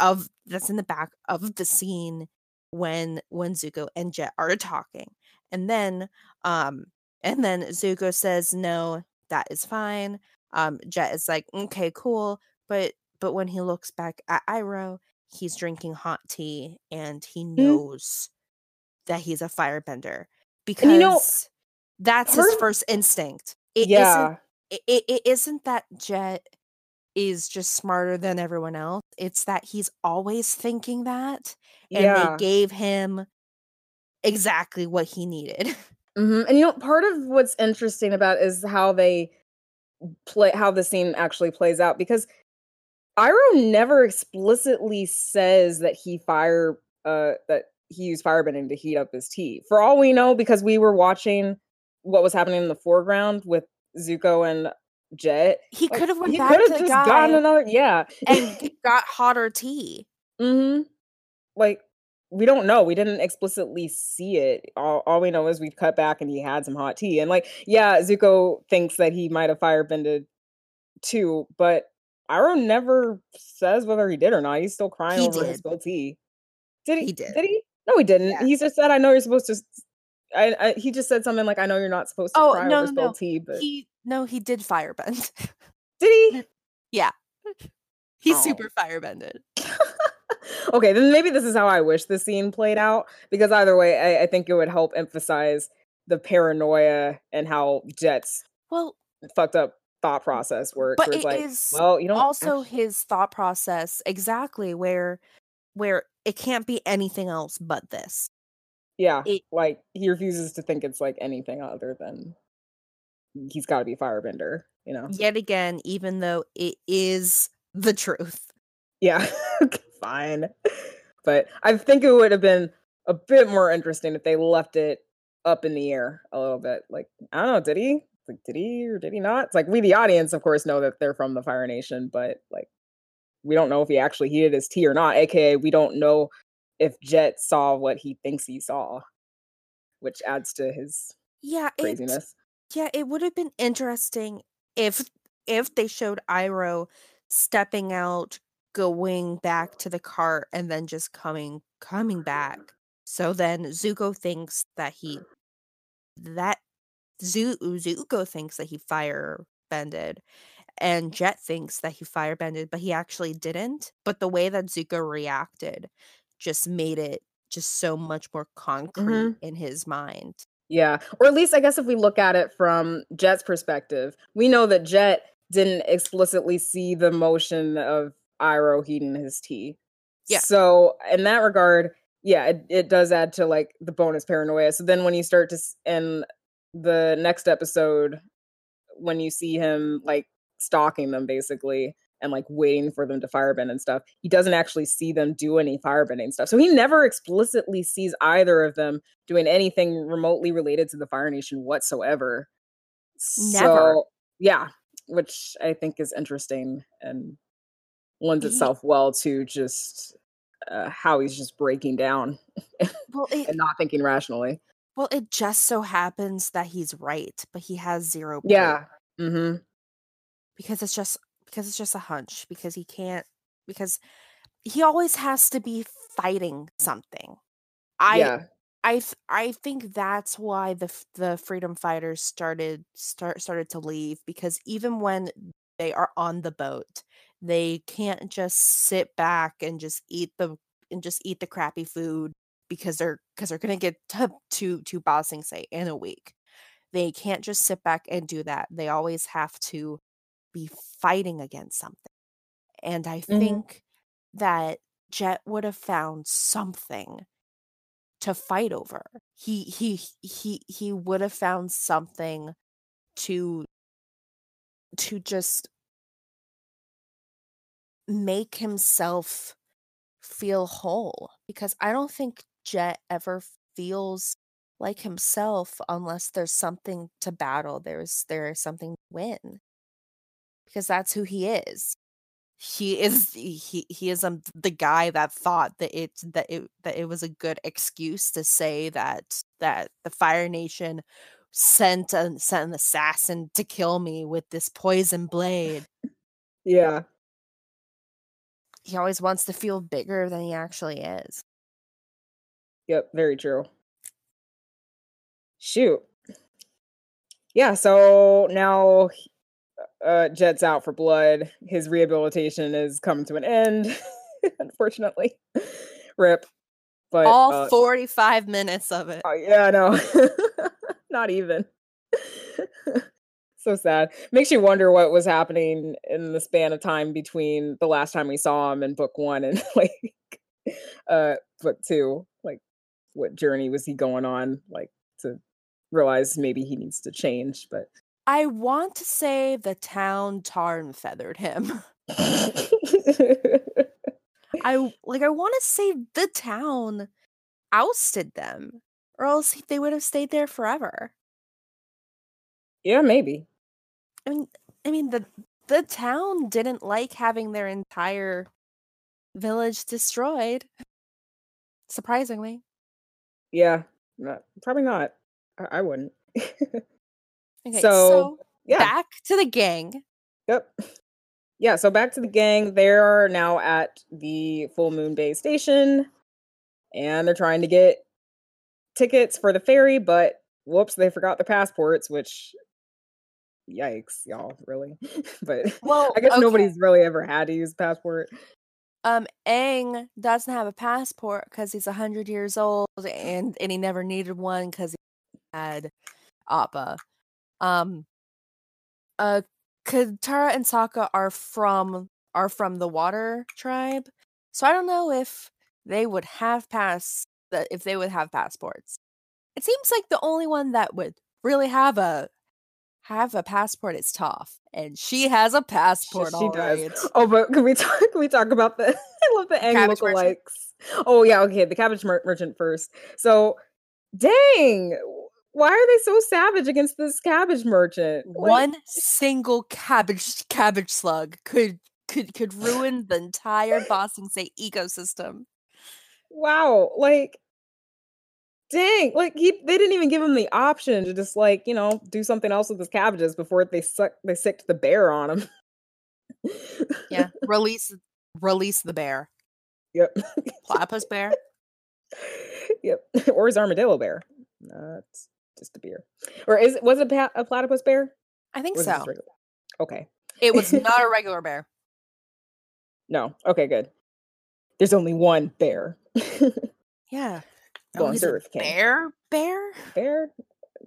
of that's in the back of the scene when when Zuko and Jet are talking. And then um and then Zuko says no, that is fine. Um Jet is like, "Okay, cool." But but when he looks back at Iroh, he's drinking hot tea and he knows that he's a firebender because And you know, that's part his first instinct. It yeah. it, it, it isn't that Jet is just smarter than everyone else. It's that he's always thinking that, and yeah. they gave him exactly what he needed. [laughs] hmm And you know, part of what's interesting about is how they play, how the scene actually plays out, because Iroh never explicitly says that he fire, uh, that he used firebending to heat up his tea. For all we know, because we were watching what was happening in the foreground with Zuko and Jet. He like, could have went he back could to just gotten another, yeah. and [laughs] got hotter tea. Mm-hmm. Like we don't know. We didn't explicitly see it. All, all we know is we've cut back and he had some hot tea. And like, yeah, Zuko thinks that he might have firebended too, but Iroh never says whether he did or not. He's still crying He over his did. spilled tea. Did he? He did. Did he? No, he didn't. Yeah. He just said, "I know you're supposed to." I, I, he just said something like, "I know you're not supposed to Oh cry no, over no, spilled no. tea," but He no, he did firebend. did he? he Oh. super firebended. [laughs] okay, then maybe this is how I wish the scene played out. Because either way, I, I think it would help emphasize the paranoia and how Jet's Well, fucked up thought process works. but it like, is well, you don't also his thought process exactly where where it can't be anything else but this. yeah, it- like he refuses to think it's like anything other than he's got to be firebender. You know? Yet again, even though it is the truth. Yeah, [laughs] fine. But I think it would have been a bit more interesting if they left it up in the air a little bit. Like, I don't know, did he? Like, did he or did he not? It's like we, the audience, of course, know that they're from the Fire Nation, but like, we don't know if he actually heated his tea or not. AKA, we don't know if Jet saw what he thinks he saw, which adds to his Yeah, craziness. Yeah, it would have been interesting if if they showed Iroh stepping out, going back to the cart, and then just coming coming back. So then Zuko thinks that he that Zu- Zuko thinks that he firebended, and Jet thinks that he firebended, but he actually didn't. But the way that Zuko reacted just made it just so much more concrete mm-hmm. in his mind. Yeah. Or at least I guess if we look at it from Jet's perspective, we know that Jet didn't explicitly see the motion of Iroh heating his tea. Yeah. So in that regard, yeah, it, it does add to like the bonus paranoia. So then when you start to in the next episode, when you see him like stalking them basically, and like waiting for them to firebend and stuff. He doesn't actually see them do any firebending stuff. So he never explicitly sees either of them doing anything remotely related to the Fire Nation whatsoever. Never. So, yeah, which I think is interesting and lends itself well to just uh, how he's just breaking down Well, it, [laughs] and not thinking rationally. well, it just so happens that he's right, but he has zero. Yeah. Mm-hmm. because it's just because it's just a hunch because he can't because he always has to be fighting something. I yeah. I I think that's why the the freedom fighters started start started to leave because even when they are on the boat, they can't just sit back and just eat the and just eat the crappy food because they're because they're gonna get to to to Ba Sing Se in a week. They can't just sit back and do that. They always have to be fighting against something. And I Mhm. think that Jet would have found something to fight over. He he he he would have found something to to just make himself feel whole because I don't think Jet ever feels like himself unless there's something to battle there's there's something to win because that's who he is he is he he is um, the guy that thought that it that it that it was a good excuse to say that that the fire nation sent a, sent an assassin to kill me with this poison blade Yeah. he always wants to feel bigger than he actually is Yep, very true. Shoot. Yeah, so now uh Jet's out for blood. His rehabilitation is coming to an end, [laughs] unfortunately. Rip. But all uh, 45 minutes of it oh, yeah, I know. [laughs] Not even. [laughs] so sad. Makes you wonder what was happening in the span of time between the last time we saw him in book one and like uh book two. Like what journey was he going on? Like to realize maybe he needs to change, but i want to say the town tarn feathered him [laughs] I [laughs] like I want to say the town ousted them or else they would have stayed there forever. yeah, maybe. I mean I mean the the town didn't like having their entire village destroyed. Surprisingly. Yeah, not, probably not. I, I wouldn't. [laughs] Okay, So, so, yeah. back to the gang. Yep. Yeah, so back to the gang. They're now at the Full Moon Bay station and they're trying to get tickets for the ferry, but whoops, they forgot their passports, which yikes, y'all, really. [laughs] but Well, I guess okay. nobody's really ever had to use a passport. Um Aang doesn't have a passport because he's hundred years old and and he never needed one because he had Appa. Um uh Katara and Sokka are from are from the water tribe. So I don't know if they would have pass that if they would have passports. It seems like the only one that would really have a have a passport is Toph. And she has a passport she already. does. Oh, but can we talk? Can we talk about the? [laughs] I love the Aang Cabbage merchant? Oh yeah, okay. The cabbage mer- merchant first. So, dang, why are they so savage against this cabbage merchant? Like, one single cabbage cabbage slug could could could ruin the entire Ba Sing Se ecosystem. wow, like, dang, like he they didn't even give him the option to just like you know do something else with his cabbages before they suck they sicked the bear on him. Yeah, [laughs] release release the bear, Yep. platypus bear. [laughs] yep. [laughs] or his armadillo bear. No, it's just a beer. Or is it was it a platypus bear? I think Or was it so. Okay. It was [laughs] not a regular bear. No. Okay, good. There's only one bear. Yeah, [laughs] Oh, he's a Earth King. bear bear. Bear?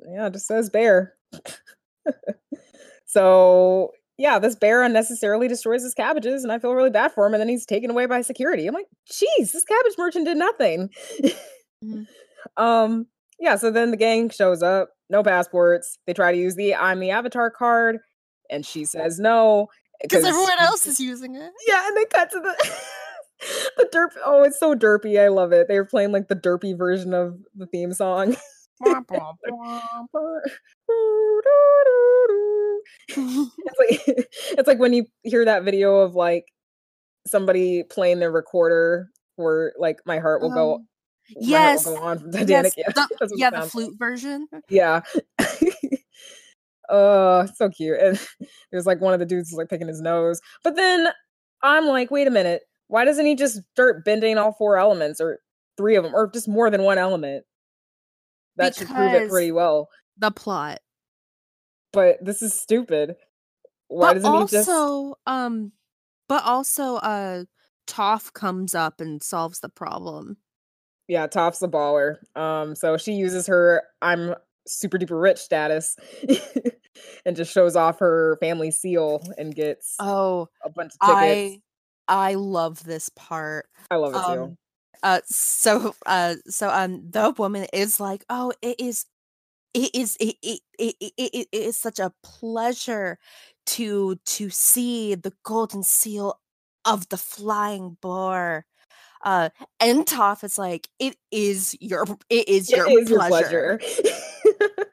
Yeah, it just says bear. [laughs] so yeah, this bear unnecessarily destroys his cabbages, and I feel really bad for him. And then he's taken away by security. I'm like, geez, this cabbage merchant did nothing. Mhm. Um, yeah. So then the gang shows up, no passports. They try to use the I'm the Avatar card, and she says no. Because everyone else is using it. Yeah, and they cut to the [laughs] the derp. Oh, it's so derpy. I love it. They were playing like the derpy version of the theme song. [laughs] it's like [laughs] it's like when you hear that video of like somebody playing their recorder where like my heart will go Um, yes, my heart will go on yes, yeah, the, [laughs] it yeah, the flute version. yeah. [laughs] oh, so cute. And [laughs] there's like one of the dudes is like picking his nose. But then I'm like, wait a minute. Why doesn't he just start bending all four elements or three of them or just more than one element? That should prove it pretty well. The plot. But this is stupid. Why but doesn't he just also, um, but also, uh, Toph comes up and solves the problem. Yeah, Toph's a baller. Um, so she uses her I'm super duper rich status [laughs] and just shows off her family seal and gets Oh, a bunch of tickets. I I love this part. I, love it too. Um, uh, so uh, so um, the woman is like, oh, it is, it is, it it it it, it, it is such a pleasure to to see the golden seal of the flying boar. Uh, and Toph is like, it is your, it is It your is your pleasure. pleasure. [laughs]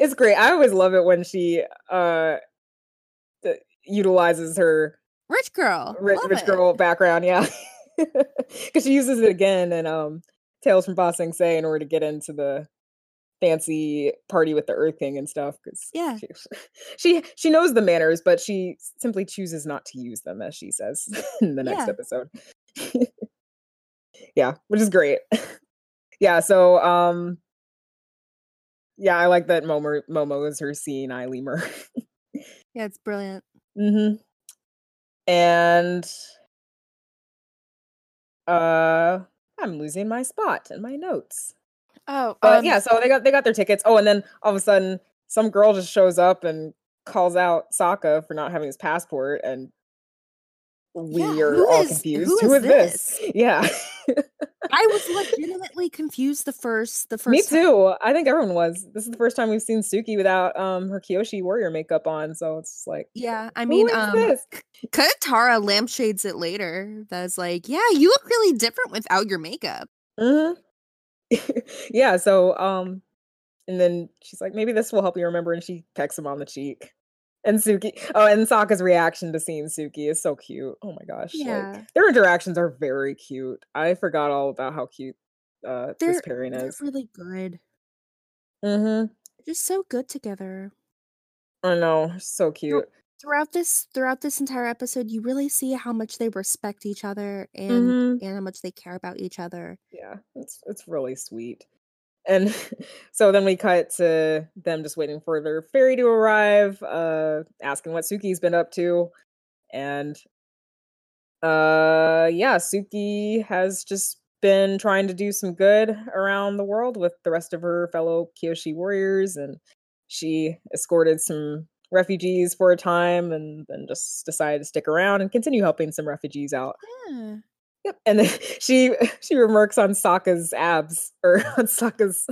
it's great. I always love it when she uh th- utilizes her Rich girl, rich, love rich it. girl background, yeah. [laughs] Because she uses it again in um Tales from Ba Sing Se in order to get into the fancy party with the Earth King and stuff. Because Yeah. she, [laughs] she she knows the manners, but she simply chooses not to use them, as she says in the next Yeah. episode. Yeah, which is great. [laughs] yeah, so um yeah, I like that Momo Momo is her seeing eye lemur. Yeah, it's brilliant. Mm-hmm. And uh I'm losing my spot in my notes. Oh, But um, yeah, so they got they got their tickets. Oh, and then all of a sudden some girl just shows up and calls out Sokka for not having his passport and we Yeah, are all is- confused. who who is is this? [laughs] Yeah. I was legitimately confused the first, the first. Me time. too. I think everyone was. This is the first time we've seen Suki without um her Kyoshi warrior makeup on, so it's just like Yeah, I mean, um, this? Katara lampshades it later. That's like, yeah, you look really different without your makeup. hmm [laughs] yeah, so um and then she's like, maybe this will help you remember, and she pecks him on the cheek. And Suki oh, and Sokka's reaction to seeing Suki is so cute. Oh my gosh. like, Yeah. their interactions are very cute. I forgot all about how cute uh They're, this pairing they're is. really good. Mm-hmm. Just so good together. I know, so cute. Throughout this, throughout this entire episode, you really see how much they respect each other and Mhm. and how much they care about each other. yeah it's it's really sweet and [laughs] so then we cut to them just waiting for their ferry to arrive uh asking what suki's been up to. And uh yeah suki has just been trying to do some good around the world with the rest of her fellow kyoshi warriors. And she escorted some refugees for a time and then just decided to stick around and continue helping some refugees out. Yeah. Yep. And then [laughs] she she remarks on Sokka's abs or [laughs] on Sokka's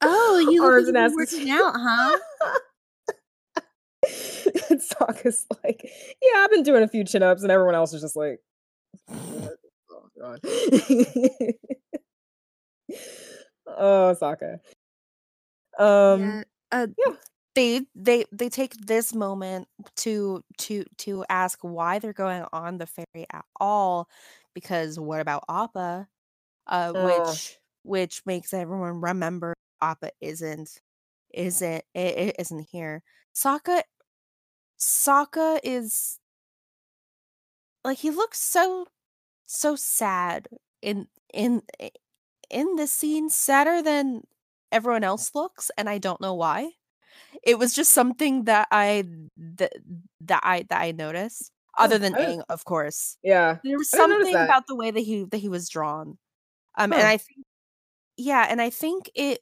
Oh, you look arms and asses. working out, huh? [laughs] and Sokka's like, yeah, I've been doing a few chin ups, and everyone else is just like, oh god. oh, Sokka. Um, yeah. Uh, yeah. They they they take this moment to to to ask why they're going on the ferry at all, because what about Appa? Uh, which which makes everyone remember Appa isn't isn't it, it isn't here. Sokka Sokka is like he looks so so sad in in in this scene sadder than everyone else looks and I don't know why. It was just something that I that, that I that I noticed other Oh, than I Aang, of course. yeah. There was I didn't notice something about the way that he that he was drawn. Um and I think yeah, and I think it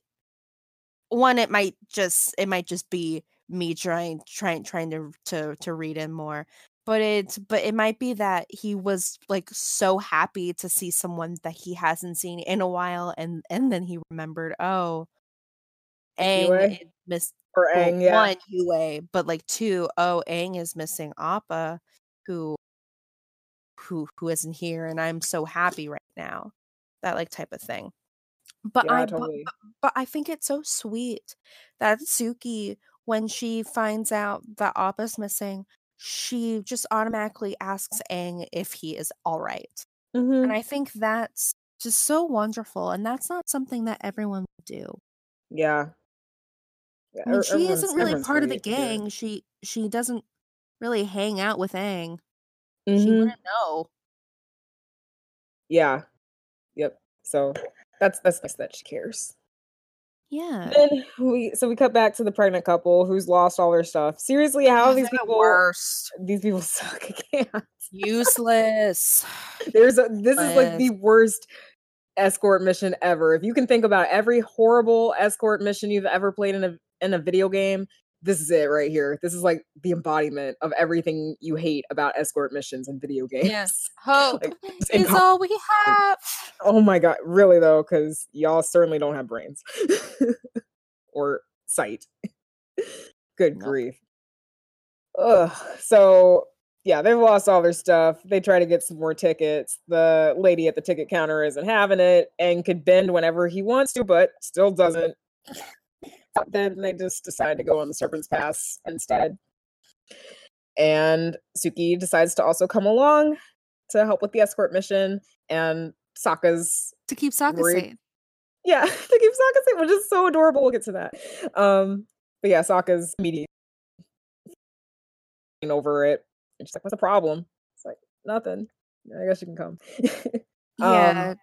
one it might just it might just be me trying trying trying to to to read in more but it's but it might be that he was like so happy to see someone that he hasn't seen in a while and and then he remembered oh Aang Yue? is miss Or well, yeah. one Yue, but like two, oh, Aang is missing Appa, who who who isn't here, and I'm so happy right now. That like type of thing. But yeah, I but, totally. but I think it's so sweet that Suki, when she finds out that Appa's missing, she just automatically asks Aang if he is all right. Mhm. And I think that's just so wonderful. And that's not something that everyone would do. Yeah. Yeah, I mean, she isn't really part of the gang. She she doesn't really hang out with Aang. She Mhm. wouldn't know. Yeah. Yep. So that's that's nice that she cares. Yeah. Then we so we cut back to the pregnant couple who's lost all their stuff. Seriously, how are these people worst. these people [laughs] suck again. Useless. [sighs] There's a this is like the worst escort mission ever. If you can think about every horrible escort mission you've ever played in a in a video game, this is it right here. This is like the embodiment of everything you hate about escort missions and video games. Yes. [laughs] Hope Like, is impo- all we have. Oh my god, really though, because y'all certainly don't have brains [laughs] or sight. [laughs] Good Nope. grief. Ugh. So yeah, they've lost all their stuff. They try to get some more tickets. The lady at the ticket counter isn't having it and could bend whenever he wants to, but still doesn't. Then they just decide to go on the Serpent's Pass instead. And Suki decides to also come along to help with the escort mission. And Sokka's To keep Sokka Worried. safe. yeah, [laughs] to keep Sokka safe, which is so adorable. We'll get to that. Um, but yeah, Sokka's immediately [laughs] over it. And she's like, "What's the problem?" It's like nothing. I guess you can come. [laughs] Um, Yeah.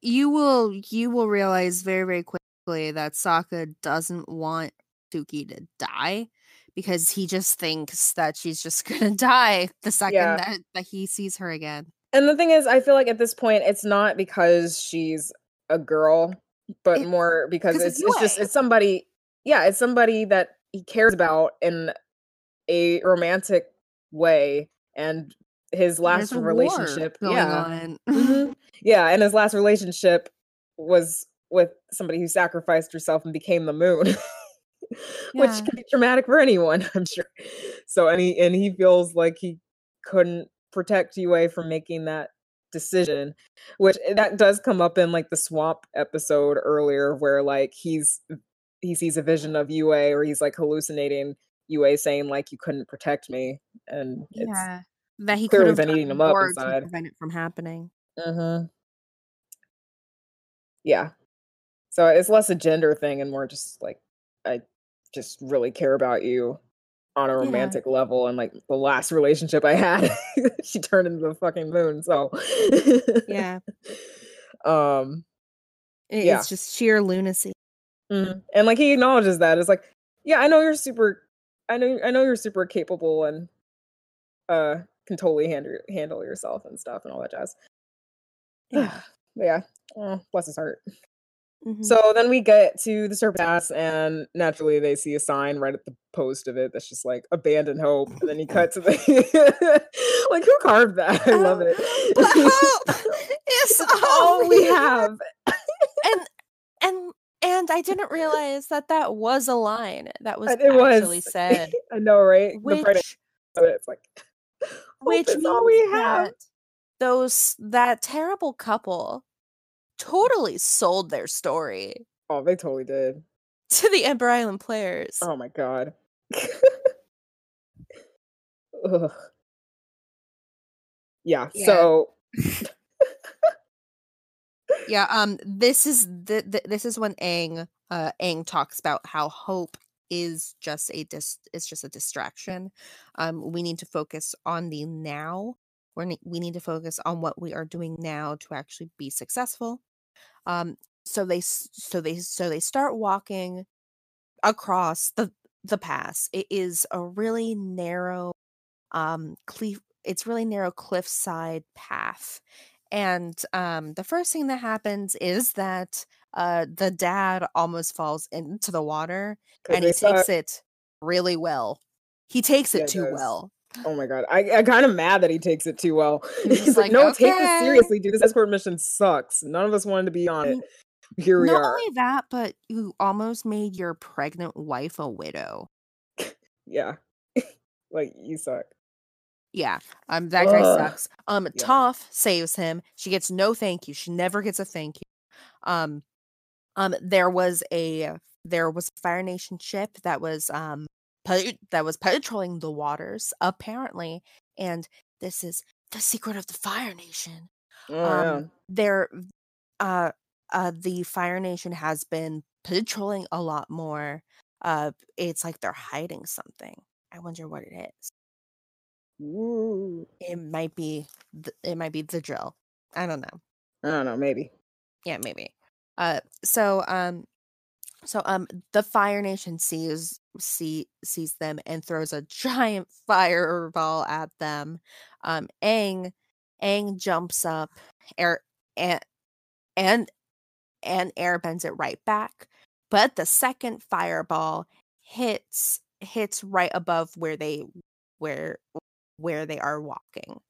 you will you will realize very, very quickly that Sokka doesn't want Suki to die because he just thinks that she's just [laughs] gonna die the second Yeah. that, that he sees her again. And the thing is, I feel like at this point, it's not because she's a girl, but It- more because it's of it's just it's somebody. Yeah, it's somebody that he cares about in a romantic way, and his last There's a war relationship. yeah. Mhm. [laughs] yeah, and his last relationship was with somebody who sacrificed herself and became the moon. [laughs] Which can be traumatic for anyone, [laughs] I'm sure. So and he and he feels like he couldn't protect Yue from making that decision. Which eh, that does come up in like the swamp episode earlier where like he's he sees a vision of Yue or he's like hallucinating Yue saying like you couldn't protect me. And it's yeah. That he could have been eating him up inside. prevent it from happening. Mm-hmm. Yeah. So it's less a gender thing and more just like I just really care about you on a Yeah. romantic level. And like the last relationship I had, [laughs] she turned into the fucking moon. So Yeah. [laughs] um It- Yeah. It's just sheer lunacy. mhm. and like he acknowledges that. It's like, yeah, I know you're super I know I know you're super capable and uh can totally handle handle yourself and stuff and all that jazz. [sighs] Yeah. Yeah. Oh, bless his heart. So mm-hmm. then we get to the surpass, and naturally they see a sign right at the post of it that's just like abandon hope. And then he cuts to the [laughs] like who carved that? [laughs] I love uh, it. [laughs] But hope is all we have. and and and I didn't realize that that was a line that was And it was actually said, I know, right? Which it, it's like which all we have. that those that terrible couple totally sold their story Oh, they totally did. to the Ember Island players. Oh my god. [laughs] Yeah, Yeah. so [laughs] yeah um this is the, the this is when Aang uh Aang talks about how hope is just a dis is just a distraction um we need to focus on the now we ne- we need to focus on what we are doing now to actually be successful um so they so they so they start walking across the the pass. It is a really narrow um cliff it's really narrow cliffside path. And um the first thing that happens is that uh the dad almost falls into the water, and he takes it really well. He takes it Yeah, too does. well Oh my god, I, I'm kind of mad that he takes it too well. He [laughs] was He's like, like, "No, take this seriously, dude. This escort mission sucks. None of us wanted to be on it." here we Not are. only that, but you almost made your pregnant wife a widow. [laughs] Yeah. [laughs] like you suck. Yeah, um, that guy Ugh. sucks. Um, Yeah. Toph saves him. She gets no thank you. She never gets a thank you. Um, um, there was a there was a Fire Nation ship that was um that was patrolling the waters apparently, and this is the secret of the Fire Nation. Oh um, yeah. there uh uh the fire nation has been patrolling a lot more uh it's like they're hiding something i wonder what it is Ooh. it might be th- it might be the drill i don't know I don't know, maybe. yeah maybe uh so um so um the fire nation sees see sees them and throws a [laughs] giant fireball at them. Um Aang Aang jumps up air and and and air bends it right back but the second fireball hits hits right above where they where where they are walking.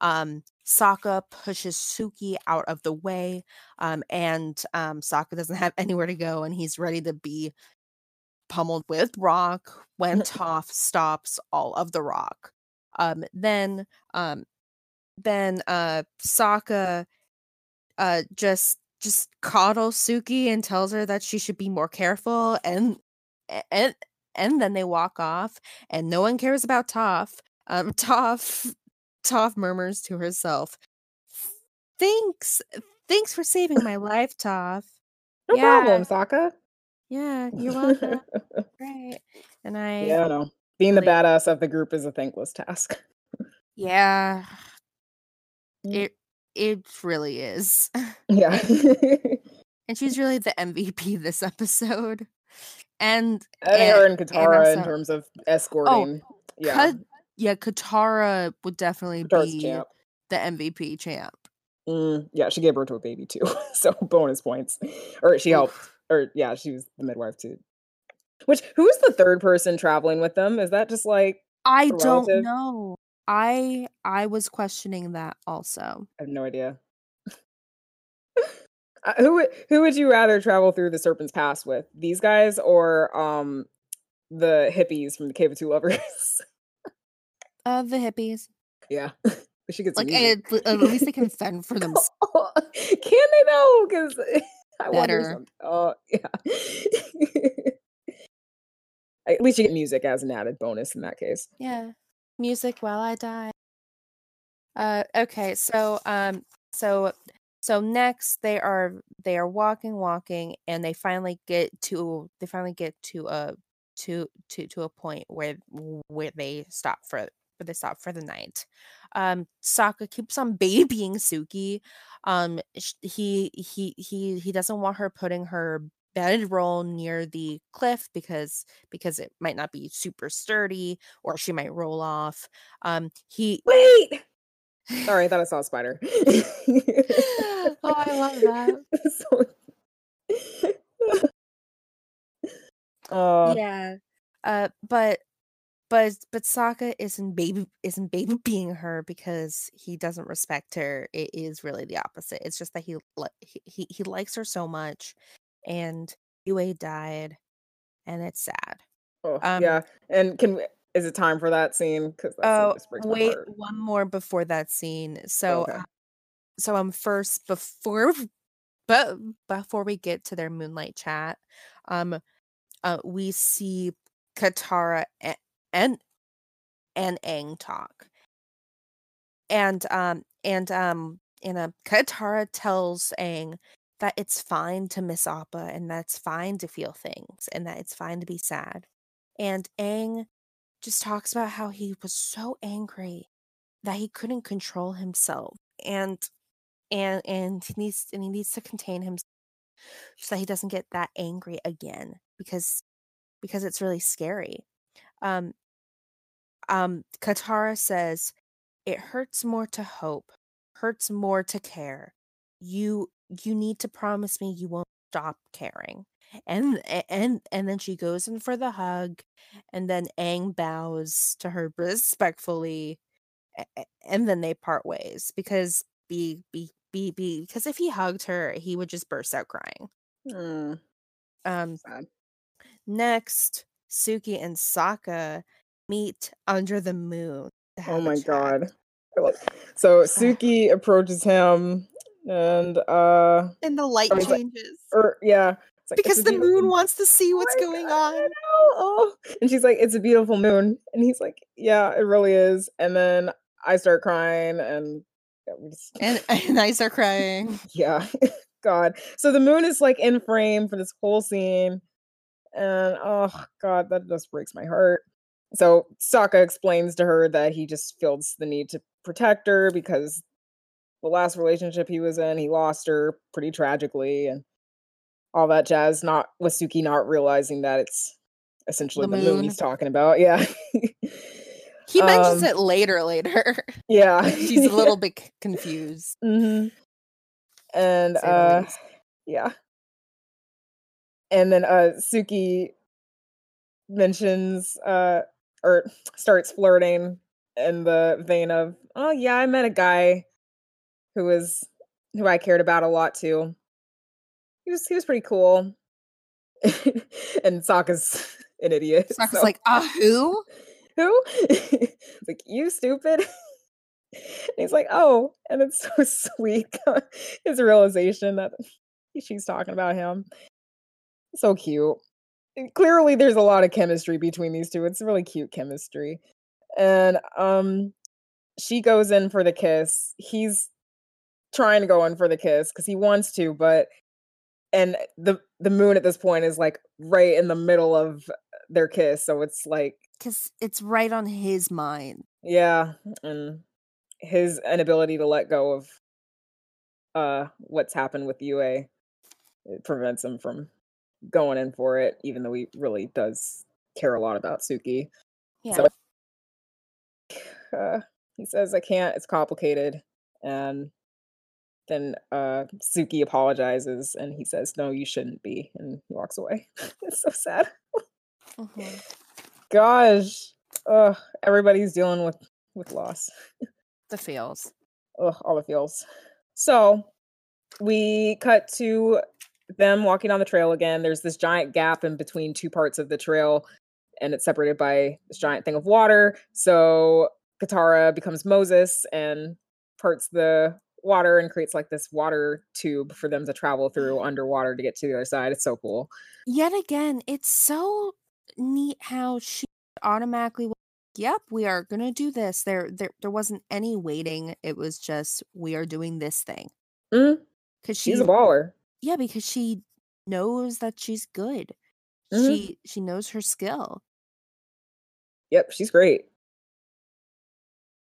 Um Sokka pushes Suki out of the way um and um Sokka doesn't have [laughs] anywhere to go and he's ready to be pummeled with rock when [laughs] Toph stops all of the rock um then um then uh Sokka uh just just coddles Suki and tells her that she should be more careful and and and then they walk off and no one cares about Toph. Um [laughs] Toph Toph murmurs to herself, Thanks thanks for saving my life, Toph. No Yeah. problem, Sokka. Yeah, you're welcome. [laughs] Great. And I yeah, I know. Being the really- badass of the group is a thankless task. yeah. Mm. It it really is. yeah. [laughs] [laughs] And she's really the MVP this episode. And I think her and and Katara in terms of escorting. yeah. Yeah, Katara would definitely Katara's be champ. the MVP champ. Mm, yeah, she gave birth to a baby too, [laughs] so bonus points. Or she helped, or yeah, she was the midwife too. Which who's the third person traveling with them? Is that just like I don't know. I I was questioning that also. I have no idea. [laughs] Uh, who would who would you rather travel through the Serpent's Pass with? These guys or um the hippies from the Cave of Two Lovers? [laughs] Uh the hippies. yeah, [laughs] we should get Like music. at, at least they can fend for [laughs] themselves. Can they though? Because [laughs] I wonder. Better. Some, oh yeah. At least you get music as an added bonus in that case. Yeah. Music while I die. Uh okay, so um so so next they are they are walking walking and they finally get to they finally get to a to to to a point where where they stop for they stop for the night. Um Sokka keeps on [laughs] babying Suki. Um he he he he doesn't want her putting her bedroll near the cliff because because it might not be super sturdy or she might roll off. Um he Wait. Sorry, I [laughs] thought I saw a spider. [laughs] oh, I love that. so... uh, yeah. Uh but but but Sokka isn't baby isn't baby [laughs] being her because he doesn't respect her. It is really the opposite. It's just that he he he, he likes her so much and Yue died and it's sad. oh, um, yeah. And can is it time for that scene? Because Oh, wait, one more before that scene. So, Okay. uh, so um, first before, [laughs] but before we get to their moonlight chat, um, uh, we see Katara and and Aang talk, and um and um and um [laughs] Katara tells Aang that it's fine to miss Appa and that's fine to feel things and that it's fine to be sad, and Aang just talks about how he was so angry that he couldn't control himself and and and he needs and he needs to contain himself so that he doesn't get that angry again because because it's really scary um um katara says it hurts more to hope hurts more to care. You you need to promise me you won't stop caring. And and and then she goes in for the hug and then Aang bows to her [laughs] respectfully and then they part ways because be be be be because if he hugged her he would just burst out crying. Mm, Um, sad. next, Suki and Sokka meet under the moon. Oh my god. So Suki approaches him and uh And the light Oh, he's like- changes or yeah. like, because "It's the moon wants to see what's my going God, on. Oh, and she's like, "It's a beautiful moon," and he's like, "Yeah, it really is." And then I start crying, and yeah, we just, And, [laughs] and I start crying. [laughs] yeah, [laughs] God. So the moon is like in frame for this whole scene, and oh God, that just breaks my heart. So Sokka explains to her that he just feels the need to protect her because the last relationship he was in, he lost her pretty tragically, and all that jazz. Not with Suki not realizing that it's essentially The the, moon. moon. he's talking about. Yeah, [laughs] He mentions Um, it later, later. [laughs] yeah. She's a little [laughs] bit confused. hmm And uh yeah. And then uh Suki mentions uh or [sniffs] starts flirting in the vein of, "Oh yeah, I met a guy who was who I cared about a lot too. He was he was pretty cool." [laughs] and Sokka's [laughs] an idiot. Sokka's so- like, ah, who? [laughs] who? Like, you stupid. And he's like, oh, and it's so sweet. His realization that she's talking about him. So cute. And clearly there's a lot of chemistry between these two. It's really cute chemistry. And um she goes in for the kiss. He's trying to go in for the kiss because he wants to, but and the the moon at this point is like right in the middle of their kiss. So it's like Because it's right on his mind. yeah, and his inability to let go of uh what's happened with Yue it prevents him from going in for it, even though he really does care a lot about Suki. Yeah. So [sighs] uh, he says, "I can't. It's complicated," and then uh Suki apologizes, and he says, "No, you shouldn't be," and he walks away. [laughs] it's so sad. Mhm. [laughs] Gosh, ugh, everybody's dealing with with loss. The feels. Ugh, all the feels. So we cut to them walking on the trail again. There's this giant gap in between two parts of the trail, and it's separated by this giant thing of water. So Katara becomes Moses and parts the water and creates like this water tube for them to travel through [sighs] underwater to get to the other side. It's so cool. Yet again, it's so neat how she automatically went, Yep, we are gonna do this. There there there wasn't any waiting. It was just we are doing this thing. Mm, Cause she she's a baller. Yeah, because she knows that she's good. Mhm. She she knows her skill. Yep, she's great.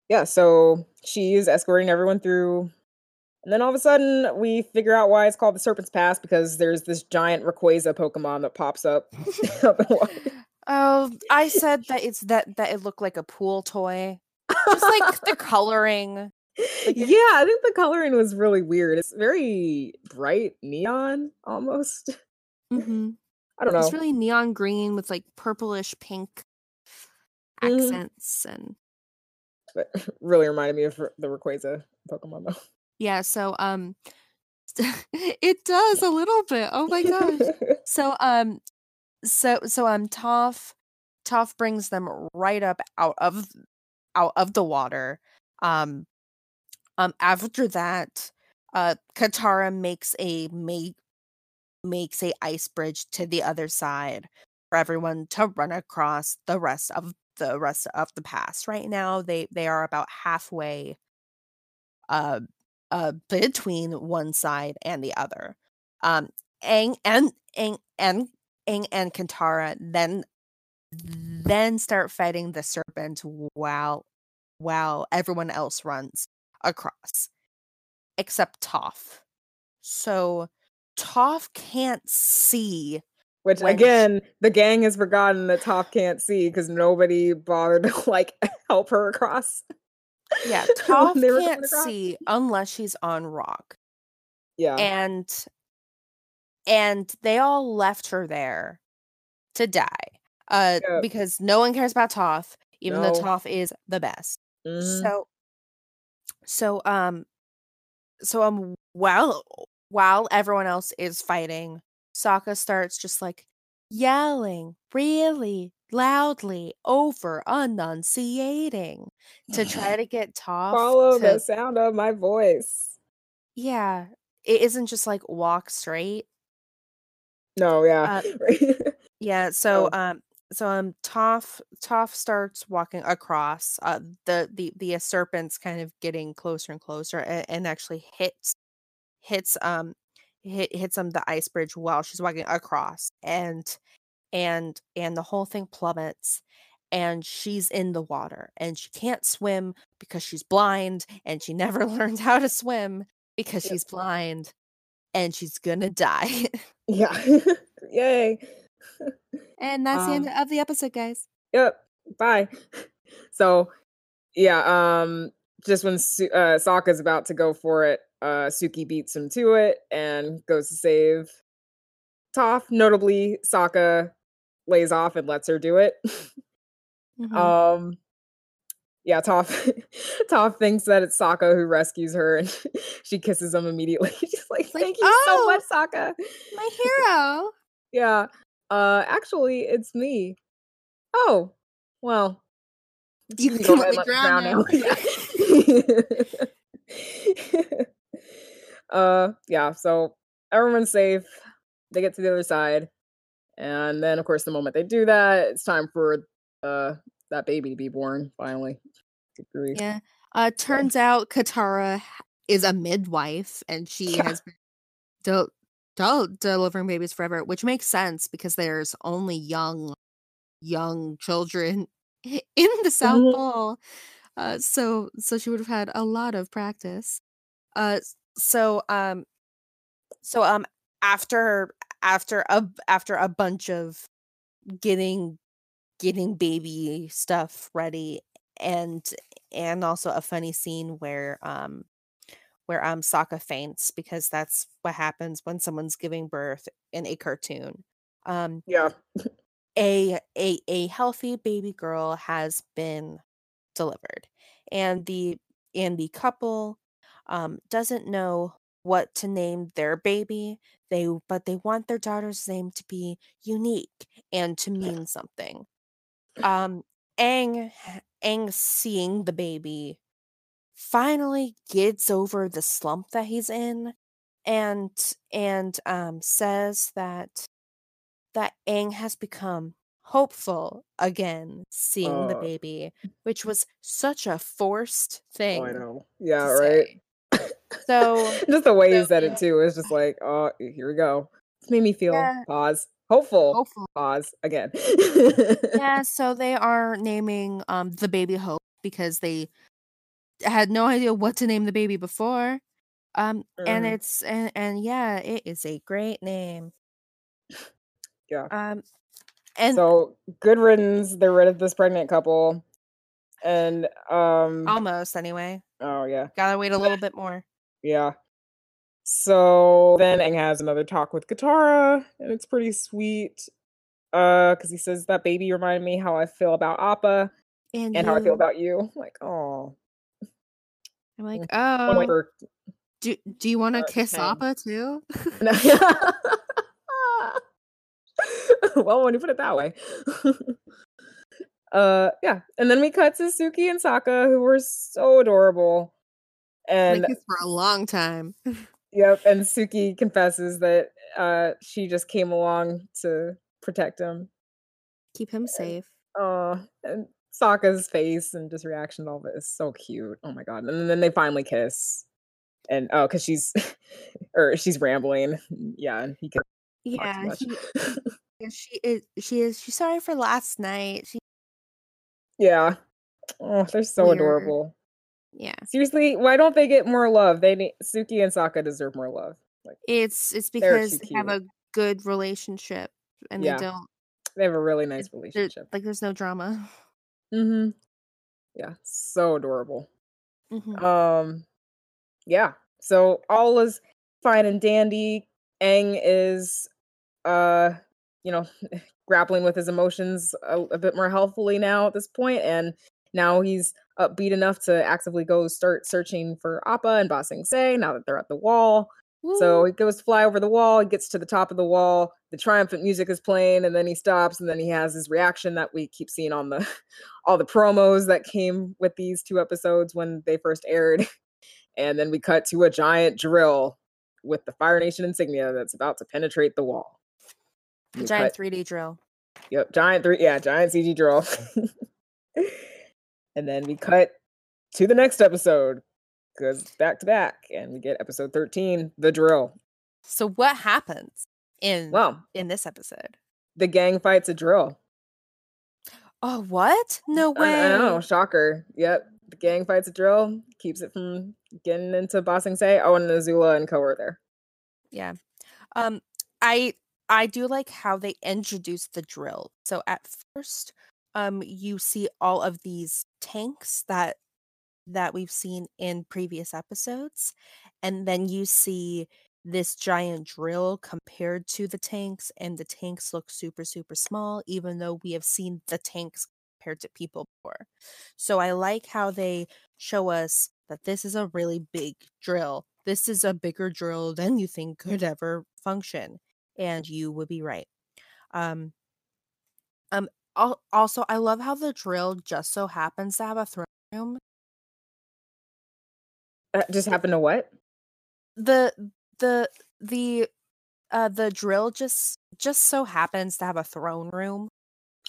Yeah, so she's escorting everyone through. And then all of a sudden, we figure out why it's called the Serpent's Pass because there's this giant Rayquaza Pokemon that pops up. up in the water. Oh, I said [laughs] that it's that that it looked like a pool toy. Just like the [laughs] coloring. Like yeah, I think the coloring was really weird. It's very bright neon almost. [laughs] hmm I don't know. It's really neon green with like purplish pink Mhm. accents and but [laughs] really reminded me of the Rayquaza Pokemon though. yeah, so um [laughs] it does a little bit. Oh my gosh. So um so so um Toph Toph brings them right up out of out of the water. Um um after that uh Katara makes a make makes a ice bridge to the other side for everyone to run across the rest of the rest of the pass. Right now they they are about halfway uh uh between one side and the other. Um Aang and Aang and Aang and Katara then then start fighting the serpent while while everyone else runs across except Toph. So Toph can't see. Which again, the gang has forgotten that Toph can't see because nobody bothered to [laughs] like help her across. Yeah, [laughs] Toph they were going can't see unless she's on rock. Yeah. And and they all left her there to die. Uh Yep. because no one cares about Toph, even though No. Toph is the best. Mhm. So so um so um while while everyone else is fighting Sokka starts just like yelling really loudly over enunciating to try [laughs] to get Toph Follow to the sound of my voice. yeah it isn't just like walk straight No, yeah. [laughs] yeah so Oh. um so um Toph Toph starts walking across uh the the the uh, serpents kind of getting closer and closer and, and actually hits hits um hit hits um the ice bridge while she's walking across and and and the whole thing plummets and she's in the water and she can't swim because she's blind and she [laughs] never learned how to swim because she's blind and she's gonna die [laughs] yeah. [laughs] Yay. And that's the end Um, of the episode guys Yep. Bye. [laughs] So, yeah, um just when uh Sokka's about to go for it, uh Suki beats him to it and goes to save Toph. Notably, Sokka lays off and lets her do it. [laughs] Mhm. Um yeah, Toph [laughs] Toph thinks that it's Sokka who rescues her and she kisses him immediately. She's like, like, "Thank you so "Oh." much, Sokka." my hero Yeah. Uh actually, it's me. Oh. Well. You can can go let ahead me and drown now. [laughs] [laughs] uh yeah, so everyone's safe. They get to the other side. And then of course the moment they do that, it's time for uh that baby to be born finally. Yeah. Uh turns out Katara is a midwife and she Yeah. has been del- del- delivering babies forever, which makes sense because there's only young young children [laughs] in the South Mhm. Pole. Uh so so she would have had a lot of practice. Uh so um so um after after a after a bunch of getting getting baby stuff ready and and also a funny scene where um where um Sokka faints because that's what happens when someone's giving birth in a cartoon. Um Yeah. a a a healthy baby girl has been delivered and the and the couple um doesn't know what to name their baby they but they want their daughter's name to be unique and to mean something um Aang Aang seeing the baby finally gets over the slump that he's in and and um says that that Aang has become hopeful again seeing the Uh. baby which was such a forced thing Oh, I know. Yeah, right. say. so [laughs] just the way so, said yeah. it too is just like, oh, here we go. This made me feel Yeah. pause. Hopeful. hopeful Pause again. yeah [laughs] so they are naming um the baby hope because they had no idea what to name the baby before um and Mhm. it's and, and yeah it is a great name Yeah. um and so good riddance. They're rid of this pregnant couple. And um almost anyway oh yeah. gotta wait a little [laughs] bit more Yeah. So then Aang has another talk with Katara, and it's pretty sweet. Uh, because he says that baby reminded me how I feel about Appa and, and how I feel about you. I'm like, oh, i'm like oh, for do, do you want to kiss Aang. appa too [laughs] [laughs] well, when you put it that way. [laughs] uh, yeah, and then we cut to Suki and Sokka, who were so adorable. And for a long time Yep, and Suki confesses that uh she just came along to protect him. keep him safe Uh and Sokka's face and just reaction to all of it is so cute. Oh my god. And then they finally kiss. And oh, because she's [laughs] or she's rambling. Yeah, and he can yeah too much. he- yeah, [laughs] she is she is she's sorry for last night she yeah. Oh, they're so Weird. adorable. yeah Seriously, why don't they get more love? They need Suki and Sokka deserve more love. Like It's it's because they have a good relationship and Yeah. they don't they have a really nice relationship. like there's no drama. Mm-hmm. Yeah, so adorable. Mhm. Um, yeah. So all is fine and dandy. Aang is, uh, you know, [laughs] grappling with his emotions a, a bit more healthfully now at this point, and now he's upbeat enough to actively go start searching for Appa and Ba Sing Se now that they're at the wall. So he goes to fly over the wall, he gets to the top of the wall, the triumphant music is playing, and then he stops, and then he has his reaction that we keep seeing on the [laughs] all the promos that came with these two episodes when they first aired. [laughs] And then we cut to a giant drill with the Fire Nation insignia that's about to penetrate the wall. the giant cut- 3D drill. Yep, giant three, yeah, giant CG drill. [laughs] and then we cut to the next episode because back to back, and we get episode 13, the drill. So what happens in Well, in this episode? the gang fights a drill. Oh, what? No I- way. I, know, shocker. Yep, the gang fights a drill, keeps it from getting into Ba Sing Se. Oh, and Azula and Co are there. Yeah. Um I I do like how they introduce the drill. So at first, um you see all of these tanks that that we've seen in previous episodes and then you see this giant drill compared to the tanks and the tanks look super super small even though we have seen the tanks compared to people before. So I like how they show us that this is a really big drill. This is a bigger drill than you think could ever function, and you would be right. Um, um. Also, I love how the drill just so happens to have a throne room. That just happened to what? The the the uh the drill just just so happens to have a throne room.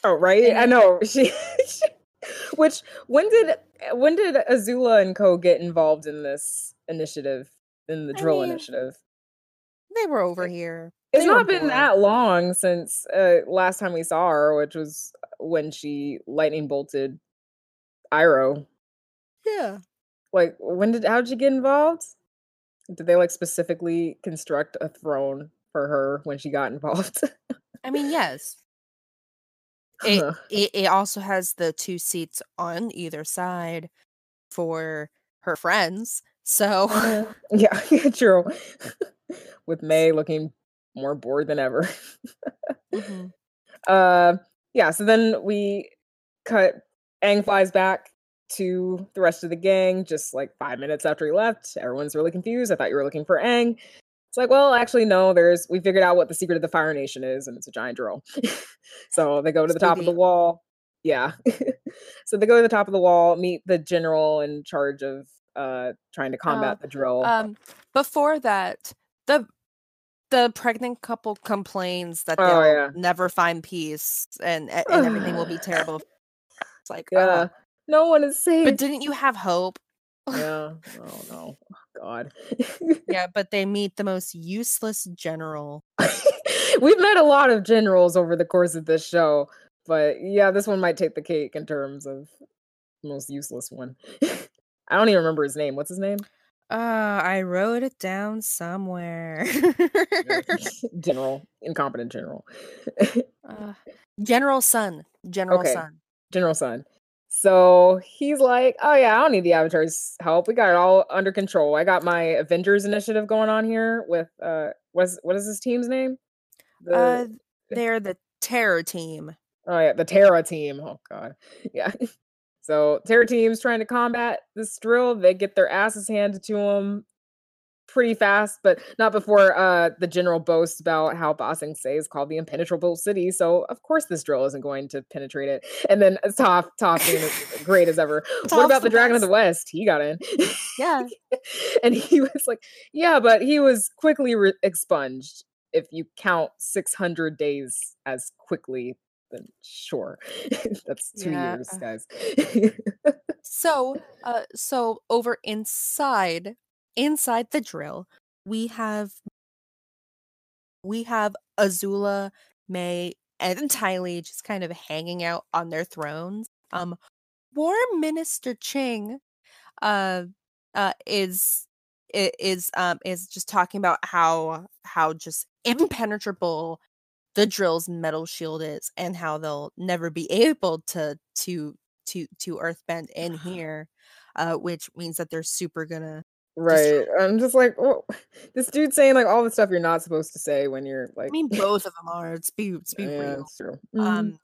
Oh, right. I know. [laughs] She, which when did when did Azula and Co get involved in this initiative in the I drill mean, initiative? They were over here. It's They not been that long since uh, last time we saw her, which was when she lightning bolted Iroh. Yeah. Like, when did how did she get involved? Did they like specifically construct a throne for her when she got [laughs] involved? I mean, yes. It, Huh. it it also has the two seats on either side for her friends. So Uh, [laughs] yeah, [laughs] yeah, true. With Mai looking more bored than ever. Mhm. Uh, yeah. So then we cut. Aang flies back to the rest of the gang just like five minutes after he left. Everyone's really confused. I thought you were looking for Aang. It's like, well, actually, no. There's we figured out what the secret of the Fire Nation is, and it's a giant drill. [laughs] so they go to the top of the wall. Yeah. [laughs] so they go to the top of the wall, meet the general in charge of uh trying to combat the drill. um before that, the the pregnant couple complains that Oh, they'll yeah. never find peace and and everything will be [sighs] terrible. It's like, oh. yeah. No one is safe. but didn't you have hope? yeah. [laughs] Oh no. Oh, God. Yeah, [laughs] but they meet the most useless general. [laughs] We've met a lot of generals over the course of this show, but yeah, this one might take the cake in terms of most useless one. I don't even remember his name. What's his name? Uh, I wrote it down somewhere. General, incompetent general. uh, General Sun. General Okay. Sun. general Sun. So he's like, "Oh yeah, I don't need the Avatar's help. We got it all under control. I got my Avengers initiative going on here with uh, what's what is his team's name? The- Uh, they're the terror team. Oh yeah, the Terra team. Oh god. Yeah. [laughs] So Terra team's trying to combat this drill. They get their asses handed to them pretty fast, but not before uh the general boasts about how Ba Sing Se is called the impenetrable city. So of course this drill isn't going to penetrate it. And then uh, Toph, Toph being as [laughs] great as ever. what about the the Dragon of the. West? He got in. Yeah. [laughs] and he was like, yeah, but he was quickly re- expunged. If you count 600 days as quickly, then sure. [laughs] That's two Yeah. years, guys. So, uh, so over inside, inside the drill, we have we have Azula, Mai, and [laughs] Ty Lee just kind of hanging out on their thrones. Um, War Minister Ching, uh, uh, is is um is just talking about how how just impenetrable the drill's metal shield is and how they'll never be able to to to to earthbend in here uh which means that they're super gonna right. I'm just like, oh, [laughs] this dude saying like all the stuff you're not supposed to say when you're like, i mean both of them are let's be let's be yeah, real it's true. um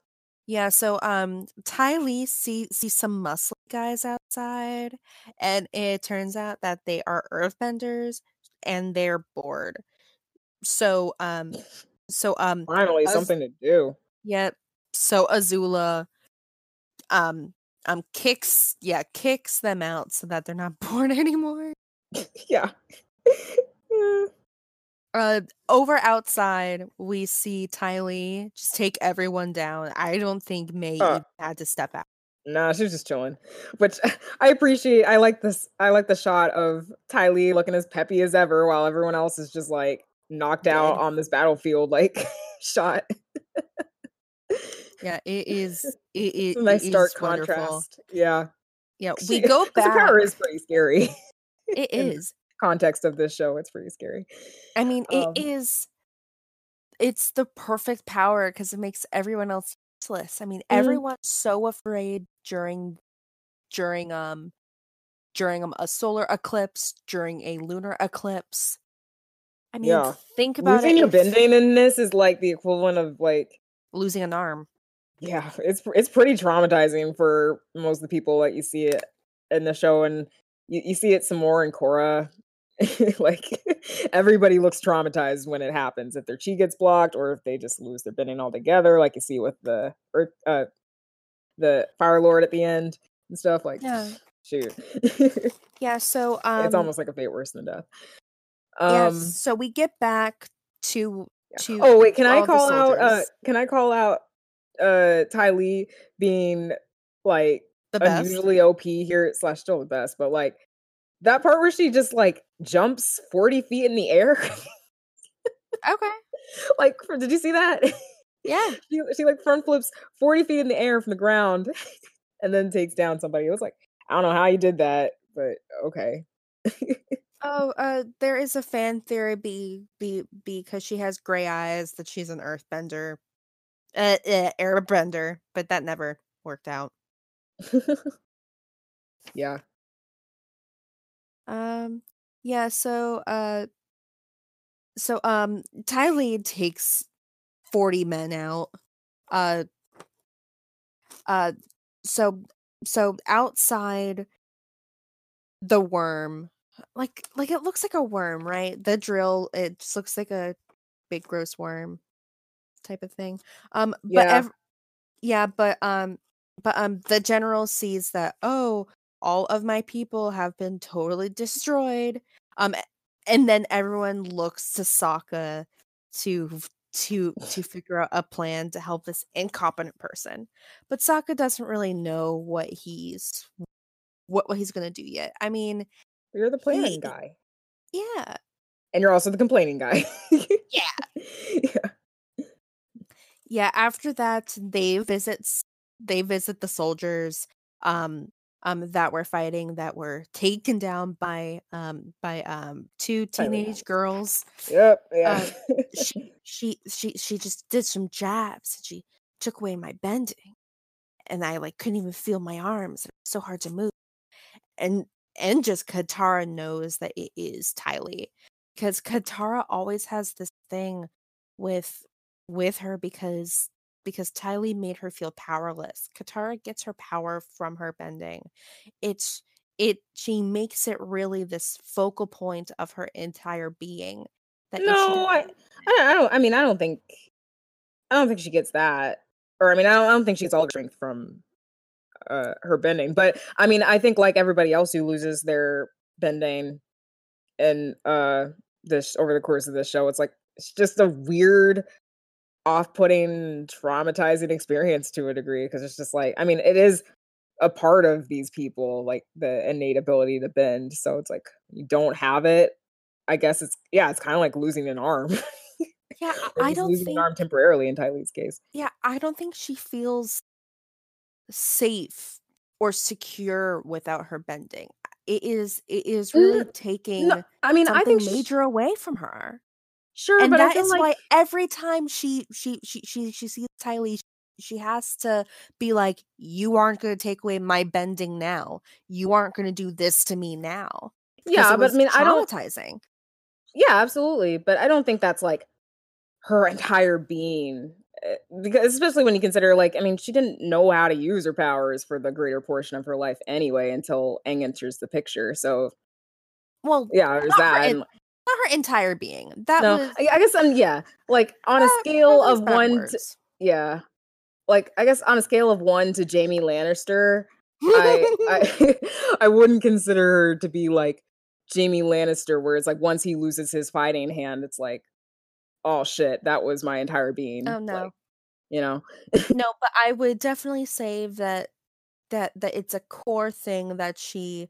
yeah so um ty lee see sees some muscle guys outside and it turns out that they are earthbenders and they're bored. So um so um Finally, Az- something to do. Yep. So Azula um um kicks yeah, kicks them out so that they're not [laughs] bored anymore. [laughs] yeah. Uh over outside we see Ty Lee just take everyone down. I don't think Mai Uh. had to step out. Nah, she was just chilling. Which [laughs] I appreciate. I like this. I like the shot of Ty Lee looking as peppy as ever, while everyone else is just like knocked out on this battlefield, like [laughs] shot. Yeah, it is it, it, nice it stark is wonderful. contrast. Yeah, Yeah, we She- go back. power is pretty scary. It is. Context of this show, it's pretty scary. I mean, it Um, is. It's the perfect power because it makes everyone else useless. I mean, Mhm. everyone's so afraid during, during um, during um, a solar eclipse, during a lunar eclipse. I mean, Yeah. think about Losing it. a bending in this is like the equivalent of like losing an arm. yeah, it's it's pretty traumatizing for most of the people that you see it in the show, and you, you see it some more in Korra. [laughs] like everybody looks traumatized when it happens if their chi gets blocked or if they just lose their bending altogether, like you see with the Earth, uh, the Fire Lord at the end and stuff. Like, Yeah. [sighs] shoot, Yeah. So [laughs] um, it's almost like a fate worse than death. yeah. Um, So we get back to to. Oh wait, can I call out? Uh, can I call out uh Ty Lee being like the best. unusually OP here slash still the best, but like that part where she just like jumps forty feet in the air. Okay. [laughs] like, for, did you see that? Yeah. [laughs] she she like front flips forty feet in the air from the ground, [laughs] and then takes down somebody. It was like I don't know how you did that, but okay. Oh, uh, there is a fan theory be be because she has gray eyes that she's an earthbender, uh, uh airbender, but that never worked out. [laughs] yeah. Um, yeah. So, uh, so um, Ty Lee takes forty men out. Uh, uh, so so outside the worm, like like it looks like a worm, right? The drill, it just looks like a big gross worm type of thing. Um, but Yeah. ev- yeah, but um, but um, the general sees that oh, all of my people have been totally destroyed. Um, and then everyone looks to Sokka to to to [sighs] figure out a plan to help this incompetent person. But Sokka doesn't really know what he's what what he's gonna do yet. I mean, You're the planning He- guy, yeah, and you're also the complaining guy. Yeah. [laughs] yeah. yeah. After that, they visit they visit the soldiers um um that were fighting that were taken down by um by um two teenage girls. Yep. Yeah. [laughs] she she she she just did some jabs and she took away my bending and i like couldn't even feel my arms it was so hard to move and and just katara knows that it is ty lee because katara always has this thing with with her because because ty lee made her feel powerless katara gets her power from her bending it's it she makes it really this focal point of her entire being that no, I, I don't- I mean, I don't think. I don't think she gets that. Or I mean, I don't, I don't think she gets all the strength from uh her bending. But I mean, I think like everybody else who loses their bending and uh this over the course of this show, it's like it's just a weird off-putting traumatizing experience to a degree because it's just like i mean it is a part of these people like the innate ability to bend so it's like you don't have it i guess it's yeah it's kind of like losing an arm Yeah, I- [laughs] don't losing think. an arm temporarily in Ty Lee's case. Yeah, I don't think she feels safe or secure without her bending. It is. It is really taking No, I mean, I think major away from her, sure, and that is like why every time she she she she she sees Ty Lee, she has to be like, "You aren't going to take away my bending now. You aren't going to do this to me now." yeah, but I mean, I don't. traumatizing. Yeah, absolutely, but I don't think that's like her entire being. eh, Because especially when you consider, like, I mean, she didn't know how to use her powers for the greater portion of her life anyway until Aang enters the picture. So Well, yeah, there's that. and- not her entire being. That no, was I, guess I'm yeah. Like on a scale of one, to, yeah. Like I guess on a scale of one to Jaime Lannister, I I [laughs] [laughs] I wouldn't consider her to be like Jaime Lannister, where it's like once he loses his fighting hand, it's like, oh shit, that was my entire being. Oh, no. like, you know. no, [laughs] but I would definitely say that that that it's a core thing that she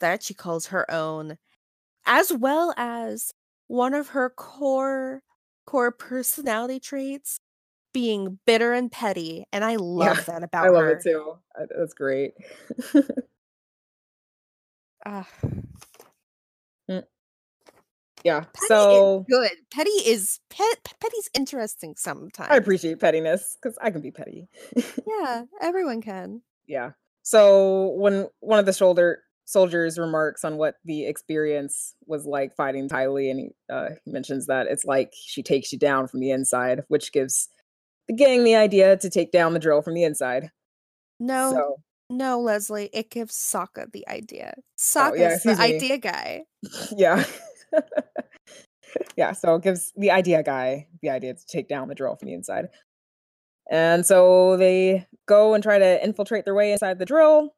that she calls her own, as well as one of her core core personality traits being bitter and petty, and I love that about her. I love her. it too. That's great. Ah, yeah. petty So is good. Petty is pet. Petty's interesting sometimes. I appreciate pettiness because I can be petty. [laughs] Yeah, everyone can. yeah. So when one of the shoulder soldiers remarks on what the experience was like fighting Ty Lee, and he, uh, mentions that it's like she takes you down from the inside, which gives the gang the idea to take down the drill from the inside. No, So no, Leslie. It gives Sokka the idea. Oh, yeah, the me. idea guy. [laughs] yeah. [laughs] yeah, so it gives the idea guy the idea to take down the drill from the inside. And so they go and try to infiltrate their way inside the drill.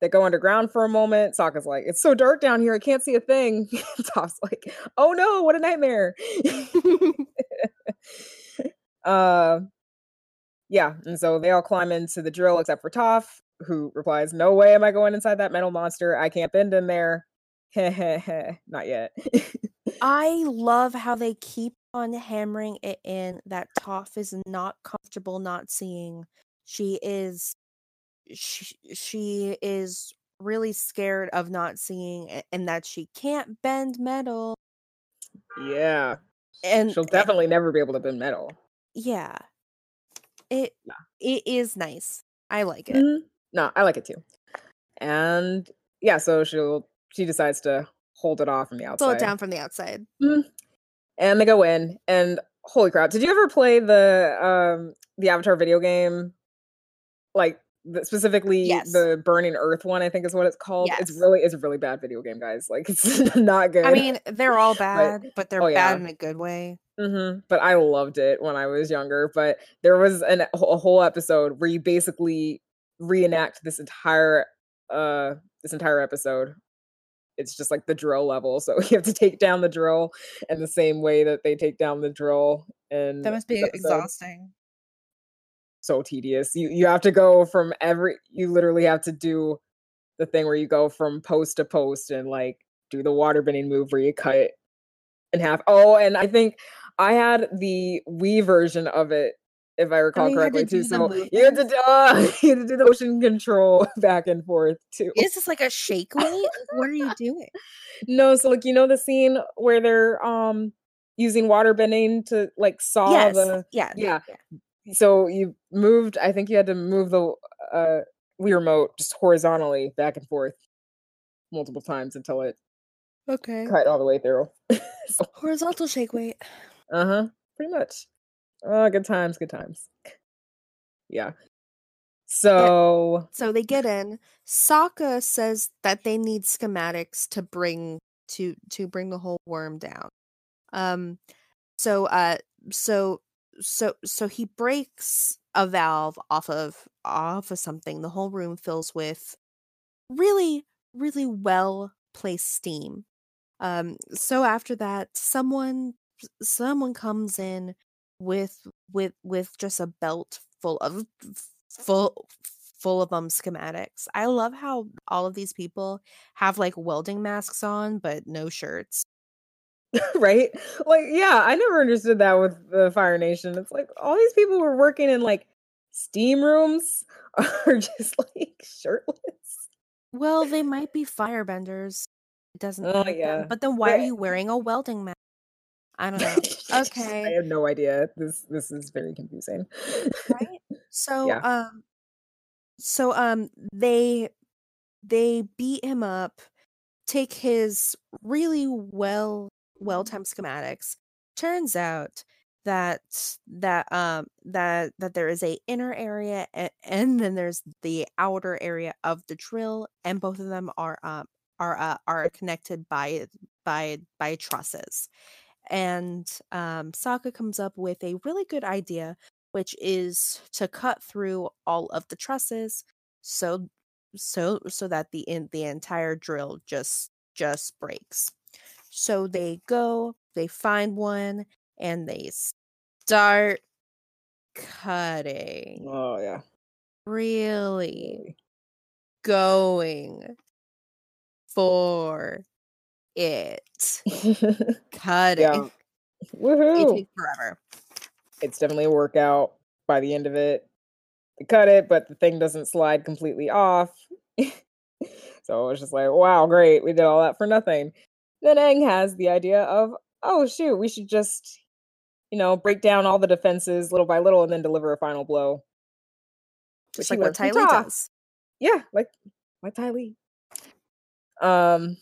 They go underground for a moment. Sokka's like, it's so dark down here, I can't see a thing. [laughs] Toph's like, oh no, what a nightmare. [laughs] uh yeah, and so they all climb into the drill except for Toph, who replies, No way am I going inside that metal monster. I can't bend in there. [laughs] Not yet. I love how they keep on hammering it in that Toph is not comfortable not seeing. She is she, she is really scared of not seeing and that she can't bend metal yeah. and She'll definitely never be able to bend metal. yeah. It Yeah. it is nice. I like it. Mhm. No, I like it too. And yeah, so she'll she decides to hold it off from the outside. Slow it down from the outside. and they go in and holy crap did you ever play the um the avatar video game like specifically Yes. the burning earth one i think is what it's called it's really it's a really bad video game guys like it's [laughs] not good I mean, they're all bad, but they're oh, yeah. bad in a good way. hmm But I loved it when I was younger. But there was an, a whole episode where you basically reenact this entire uh this entire episode. It's just like the drill level, so [laughs] you have to take down the drill in the same way that they take down the drill. And That must be exhausting. So tedious. You you have to go from every. You literally have to do the thing where you go from post to post and like do the water bending move where you cut in half. Oh, and I think I had the Wii version of it, if I recall you had to correctly, too. So you had to do, uh, [laughs] you had to do the motion control [laughs] back and forth too. Is this like a shake weight? What are you doing? [laughs] No, so like you know the scene where they're um using water bending to like saw yes. the yeah. yeah. So you moved. I think you had to move the uh Wii remote just horizontally back and forth multiple times until it Okay. cut all the way through. [laughs] Horizontal shake weight. Uh huh. Pretty much. Oh, good times, good times. Yeah. So So they get in. Sokka says that they need schematics to bring to to bring the whole worm down. Um so uh so so so he breaks a valve off of off of something. The whole room fills with really really well placed steam. Um so after that someone someone comes in with with with just a belt full of full full of um schematics. I love how all of these people have like welding masks on but no shirts. [laughs] right? Like, yeah, I never understood that with the Fire Nation. It's like all these people were working in like steam rooms [laughs] are just like shirtless. Well, they might be firebenders. It doesn't Oh, make them- yeah. But then why are you wearing a welding mask? I don't know. [laughs] Okay. I have no idea. This this is very confusing. right? So Yeah. um so um they they beat him up, take his really well well timed schematics. Turns out that that um that that there is a inner area and, and then there's the outer area of the drill and both of them are um are uh, are connected by by by trusses. And um, Sokka comes up with a really good idea, which is to cut through all of the trusses so so so that the in the entire drill just just breaks. So they go, they find one, and they start cutting. Oh yeah. Really going for it. [laughs] Cutting. yeah. It takes forever. It's definitely a workout by the end of it. They cut it, but the thing doesn't slide completely off. [laughs] so it's just like, wow, great. We did all that for nothing. Then Aang has the idea of, oh shoot, we should just, you know, break down all the defenses little by little and then deliver a final blow. Just like what Ty Lee does. Yeah, like like Ty Lee. Um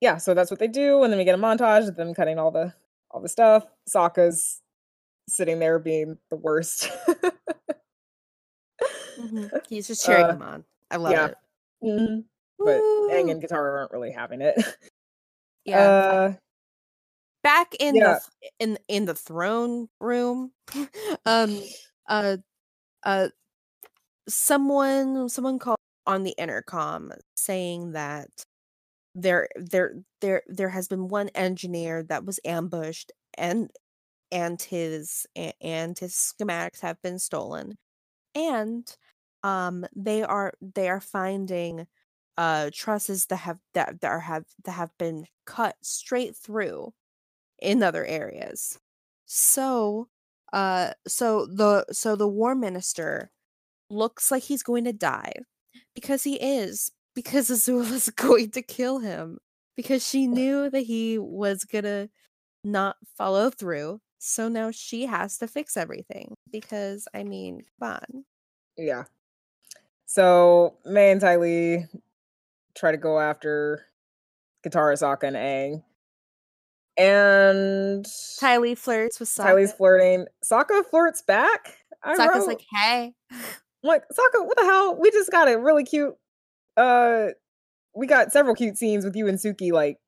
yeah, so that's what they do, and then we get a montage of them cutting all the all the stuff. Sokka's sitting there being the worst. Mhm. [laughs] He's just cheering Uh, them on. I love yeah. it. Mhm. But Aang and Katara aren't really having it. [laughs] yeah. Uh back in yeah. the in in the throne room [laughs] um [sighs] uh uh someone someone called on the intercom saying that there there there there has been one engineer that was ambushed and and his and his schematics have been stolen and um they are they are finding uh trusses that have that, that are have that have been cut straight through in other areas. So, uh, so the so the war minister looks like he's going to die because he is because [laughs] Azula's going to kill him because she knew that he was gonna not follow through. So now she has to fix everything because I mean, come on. yeah. So Mai and Ty Lee try to go after Katara, Sokka, and Aang. And Ty Lee flirts with Ty Lee's flirting. Sokka flirts back. I Sokka's wrote, like, "Hey, I'm like, Sokka, what the hell? We just got a really cute uh we got several cute scenes with you and Suki like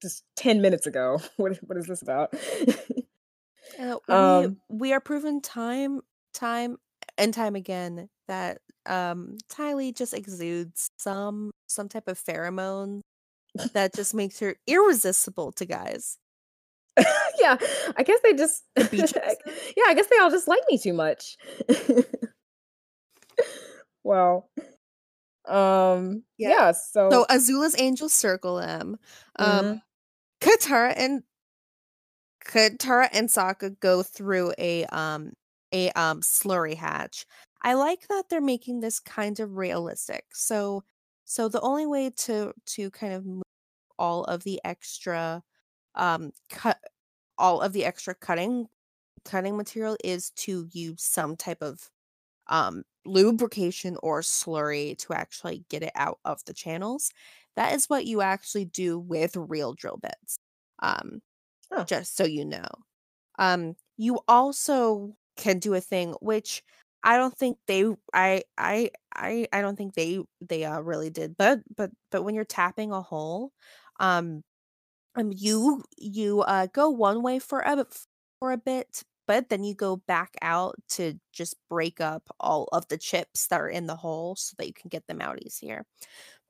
just 10 minutes ago. [laughs] What what is this about? Uh, [laughs] we um we are proven time time and time again that um Ty Lee just exudes some some type of pheromone that just makes her irresistible to guys. [laughs] yeah, I guess they just [laughs] beaches. Yeah, I guess they all just like me too much. [laughs] well, um Yeah. yeah, so, So Azula's angels circle them. Um Mhm. Katara and Katara and Sokka go through a um a um slurry hatch. I like that they're making this kind of realistic. So so the only way to to kind of move all of the extra um cut all of the extra cutting cutting material is to use some type of um lubrication or slurry to actually get it out of the channels. That is what you actually do with real drill bits. Um Oh. just so you know. Um you also can do a thing which I don't think they I I I I don't think they they uh really did but but but when you're tapping a hole um um you you uh go one way for a for a bit but then you go back out to just break up all of the chips that are in the hole so that you can get them out easier.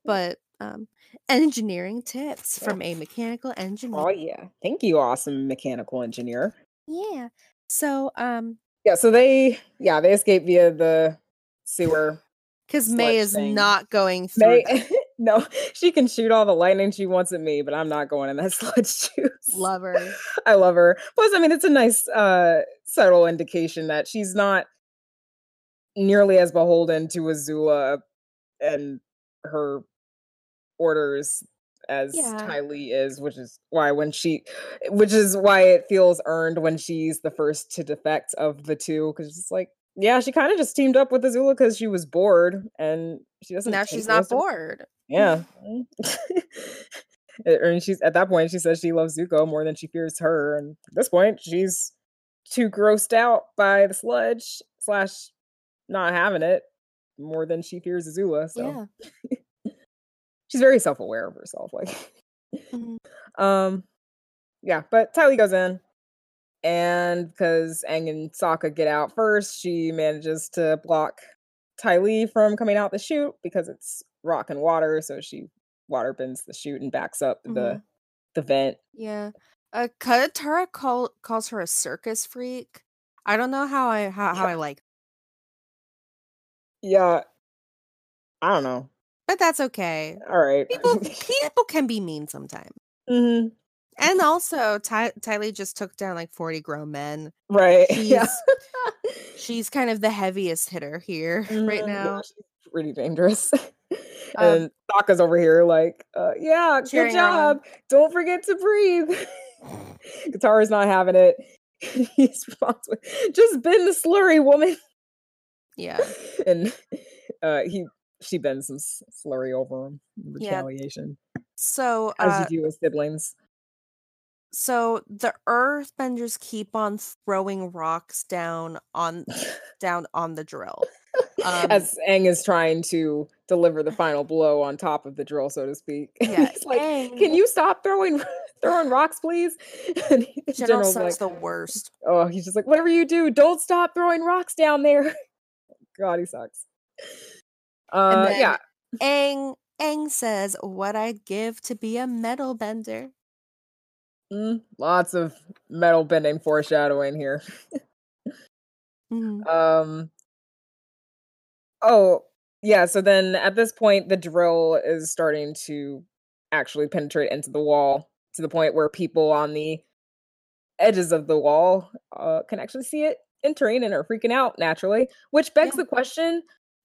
But um engineering tips from a mechanical engineer. oh yeah. Thank you, awesome mechanical engineer. Yeah. So um Yeah, so they yeah, they escape via the sewer. because Mai is thing. not going through Mai [laughs] no, she can shoot all the lightning she wants at me, but I'm not going in that [laughs] sludge juice. lover. [laughs] I love her. Plus, I mean, it's a nice, uh, subtle indication that she's not nearly as beholden to Azula and her orders as Yeah. Ty Lee is, which is why when she, which is why it feels earned when she's the first to defect of the two, because it's like, yeah, she kind of just teamed up with Azula because she was bored, and she doesn't. now she's not bored. yeah. Uh, [laughs] and she's at that point she says she loves Zuko more than she fears her. And at this point, she's too grossed out by the sludge slash not having it more than she fears Azula. So Yeah. She's very self aware of herself. Like Mhm. [laughs] Um, yeah, but Ty Lee goes in, and because Aang and Sokka get out first, she manages to block Ty Lee from coming out the chute because it's rock and water. So she water bends the chute and backs up the Mhm. the vent. Yeah. Uh Katara call, calls her a circus freak. I don't know how I how, how I like, Yeah, I don't know. But that's okay. All right. People [laughs] people can be mean sometimes. hmm And also Ty Tylee just took down like 40 grown men. Right. [laughs] Yeah. She's kind of the heaviest hitter here [laughs] right Mhm, yeah, now. she's pretty dangerous. Um, and Sokka's over here like, uh, yeah, good her on. job. Don't forget to breathe. Katara's not having it. He's responds with, just bend the slurry, woman. Yeah. and uh, he she bends some slurry over him. in retaliation. Yeah. So as uh, you do with siblings. so the earthbenders keep on throwing rocks down on [laughs] down on the drill. Um, as Aang is trying to deliver the final blow on top of the drill, so to speak. [laughs] Yeah, He's like, Aang- "Can you stop throwing throwing rocks, please?" [laughs] And General General's Suck's like, the worst. "Oh, he's just like, whatever you do, don't stop throwing rocks down there." God, he sucks. Uh, yeah, Aang Aang says, "What I'd give to be a metal bender." mm, lots of metal bending foreshadowing here. [laughs] Mhm. Um. Oh, yeah. So then at this point, the drill is starting to actually penetrate into the wall to the point where people on the edges of the wall uh, can actually see it entering and are freaking out naturally. Which begs Yeah. the question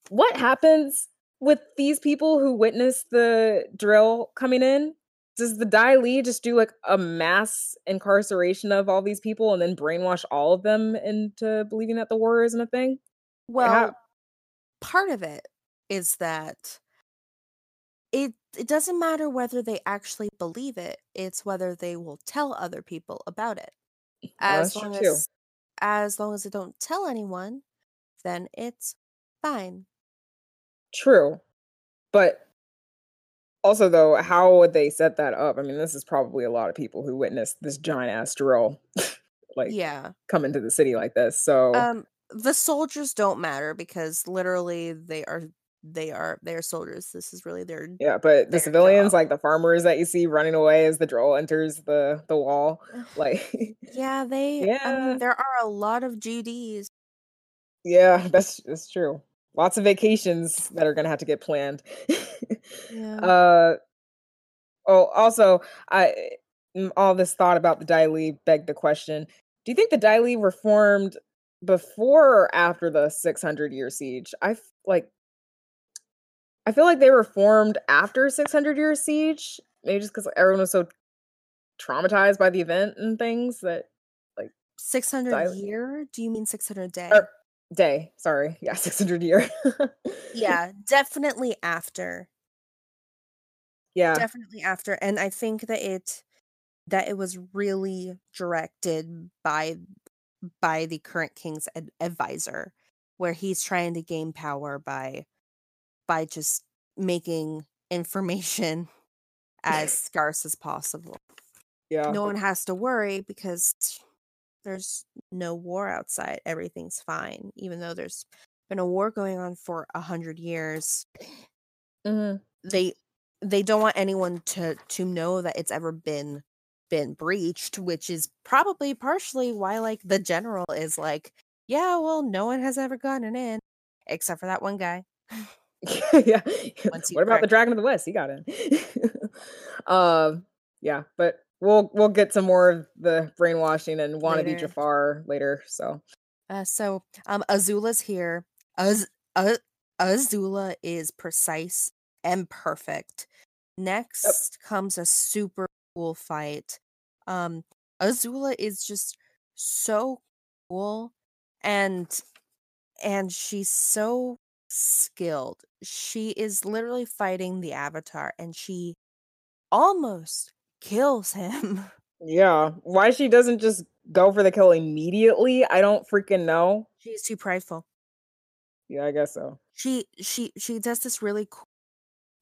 what happens with these people who witness the drill coming in? Does the Dai Li just do like a mass incarceration of all these people and then brainwash all of them into believing that the war isn't a thing? Well, how- part of it is that it it doesn't matter whether they actually believe it; it's whether they will tell other people about it. Oh, as that's true long too. as as long as they don't tell anyone, then it's fine. True. But also though, how would they set that up? I mean, this is probably a lot of people who witnessed this giant ass [laughs] drill like yeah. come into the city like this. So Um the soldiers don't matter because literally they are they are they are soldiers. This is really their yeah, but the civilians, job. like the farmers that you see running away as the drill enters the the wall, [laughs] like Yeah, they I Yeah. mean there are a lot of GDs. yeah, that's that's true. Lots of vacations that are gonna have to get planned. [laughs] Yeah. uh oh also I mm, all this thought about the Dai Li begged the question. Do you think the Dai Li were formed before or after the 600 year siege? I f- like I feel like they were formed after 600 year siege, maybe just because everyone was so traumatized by the event and things that like 600 Silent. year? Do you mean 600 day? or day, sorry, yeah, [laughs] 600 year. yeah, definitely after. yeah, Definitely after. And I think that it that it was really directed by by the current king's ad- advisor where he's trying to gain power by by just making information [laughs] as scarce as possible. yeah, no one has to worry because there's no war outside. Everything's fine, even though there's been a war going on for a hundred years. mhm, They they don't want anyone to to know that it's ever been been breached, which is probably partially why like the general is like, yeah, well, no one has ever gotten in except for that one guy. [laughs] yeah. What about the Dragon of the West? He got in. [laughs] um, yeah, but we'll we'll get some more of the brainwashing and wannabe Later. Jafar later. So Uh, so um Azula's here. Az- uh, Azula is precise and perfect. Next comes a super cool fight. Um Azula is just so cool and and she's so skilled. She is literally fighting the avatar and she almost kills him. [laughs] yeah, why she doesn't just go for the kill immediately? I don't freaking know. She's too prideful. Yeah, I guess so. she she she does this really cool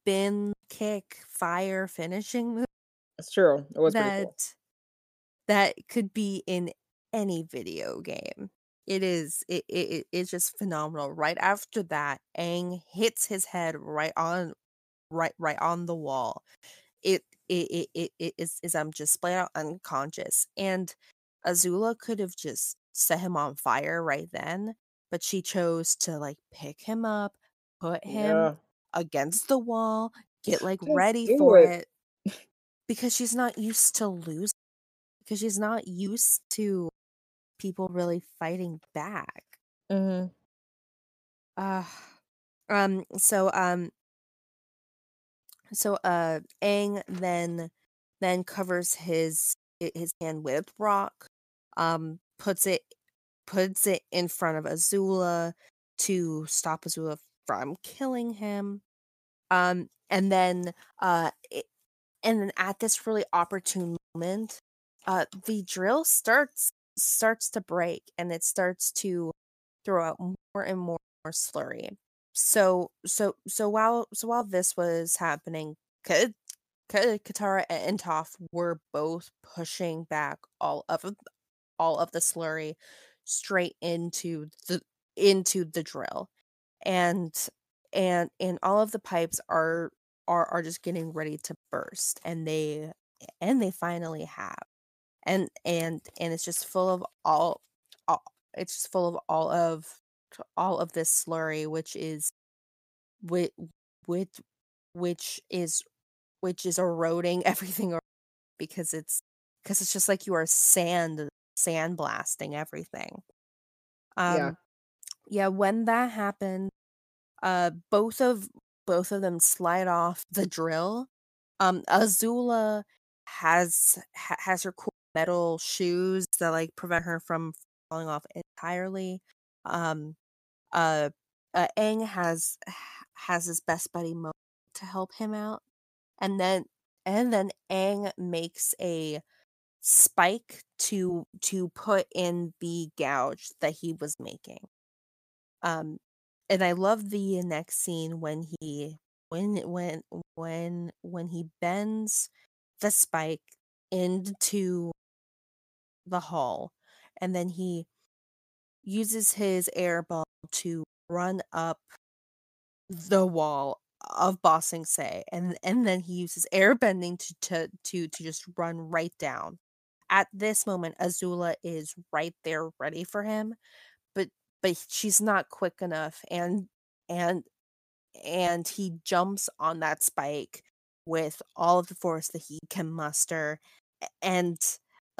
spin kick fire finishing move That's true. It was that cool. that could be in any video game. It is it, it it- it's just phenomenal. Right after that, Aang hits his head right on right right on the wall. It it it, it, is is um just split out unconscious. And Azula could have just set him on fire right then, but she chose to like pick him up, put him Yeah. against the wall, get like Just ready for it. it. because she's not used to losing because she's not used to people really fighting back. hmm Uh um so um so uh Aang then then covers his his hand with rock, um puts it puts it in front of Azula to stop Azula from killing him. Um and then uh it, and then at this really opportune moment, uh the drill starts starts to break and it starts to throw out more and more slurry. So so so while so while this was happening, Ka- Katara and Toph were both pushing back all of all of the slurry straight into the into the drill, and and and all of the pipes are are are just getting ready to burst, and they and they finally have, and and and it's just full of all, all it's just full of all of all of this slurry, which is which which which is which is eroding [laughs] everything because it's because it's just like you are sand sandblasting everything. Um Yeah. yeah, when that happened, uh both of both of them slide off the drill. Um Azula has ha- has her cool metal shoes that like prevent her from falling off entirely. Um uh, uh Aang has has his best buddy Mo to help him out. And then and then Aang makes a spike to to put in the gouge that he was making. Um and I love the next scene when he when when when when he bends the spike into the hull and then he uses his air ball to run up the wall of Ba Sing Se and and then he uses air bending to, to to to just run right down. At this moment Azula is right there ready for him, but but she's not quick enough and and and he jumps on that spike with all of the force that he can muster and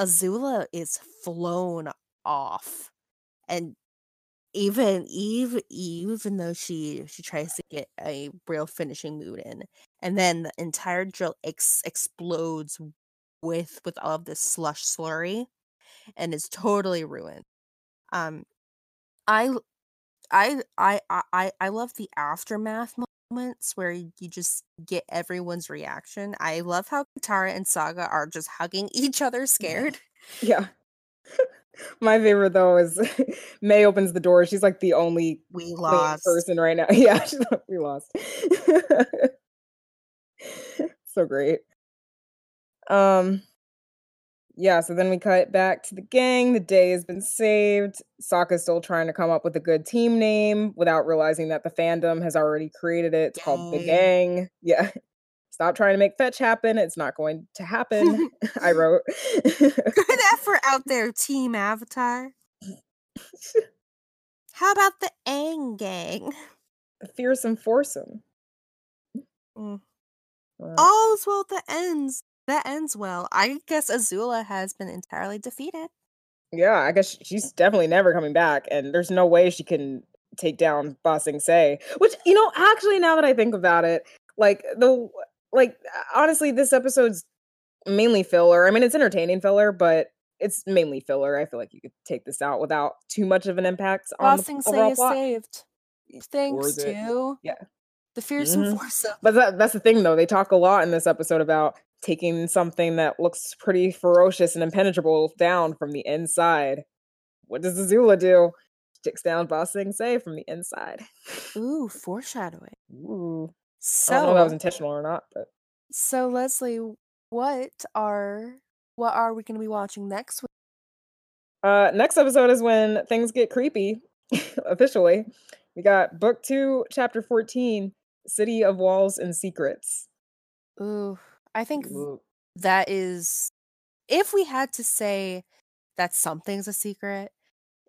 Azula is flown off and even Eve, even though she she tries to get a real finishing mood in and then the entire drill ex- explodes with with all of this slush slurry and is totally ruined. Um I, I, I, I, I love the aftermath moments where you you just get everyone's reaction. I love how katara and Sokka are just hugging each other scared. Yeah. [laughs] My favorite though is [laughs] Mai opens the door. She's like the only we lost person right now. [laughs] Yeah, we lost. [laughs] so great. Um yeah, so then we cut back to the gang. The day has been saved. Sokka's still trying to come up with a good team name without realizing that the fandom has already created it. It's called the gang. Yeah. Stop trying to make fetch happen. It's not going to happen. [laughs] [laughs] I wrote. Good [laughs] effort out there, Team Avatar. How about the Aang gang? Fearsome foursome. Mm. Wow. All's well that ends. That ends well. I guess Azula has been entirely defeated. Yeah, I guess she's definitely never coming back, and there's no way she can take down Bossing Sing Se. Which you know, actually, now that I think about it, like the like honestly, this episode's mainly filler. I mean, it's entertaining filler, but it's mainly filler. I feel like you could take this out without too much of an impact on Bossing the Say overall is plot. saved. Thanks to Yeah. the fearsome Mhm. foursome. But that, that's the thing, though. They talk a lot in this episode about taking something that looks pretty ferocious and impenetrable down from the inside. What does Azula do? Sticks down Ba Sing Se from the inside. Ooh, foreshadowing. Ooh. So, I don't know if that was intentional or not, but so Leslie, what are what are we going to be watching next week? Uh, next episode is when things get creepy. [laughs] officially, we got book two, chapter fourteen, "City of Walls and Secrets." Ooh, I think Ooh. that is if we had to say that something's a secret,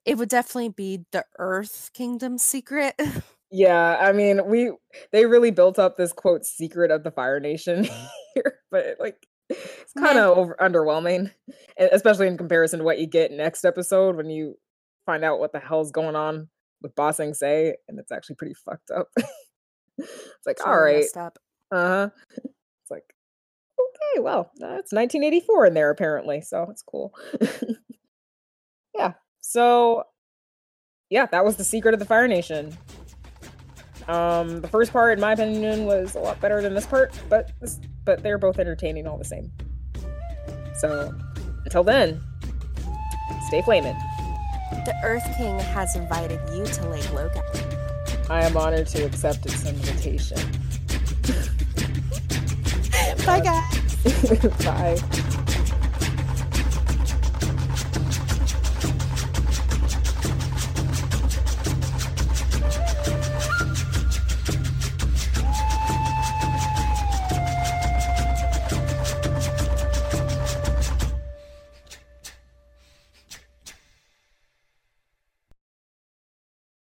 it would definitely be the Earth Kingdom secret. [laughs] Yeah, I mean, we they really built up this quote secret of the Fire Nation [laughs] here, but like it's kind of over underwhelming, especially in comparison to what you get next episode when you find out what the hell's going on with Ba Sing Se, and it's actually pretty fucked up. [laughs] it's like, It's all right, uh huh. It's like, okay, well, that's 1984 in there apparently, so it's cool. [laughs] yeah, so yeah, that was the secret of the Fire Nation. Um, the first part, in my opinion, was a lot better than this part, but this, but they're both entertaining all the same. So, until then, stay flaming. The Earth King has invited you to Lake Laogai. I am honored to accept its invitation. [laughs] Bye, guys. [laughs] Bye.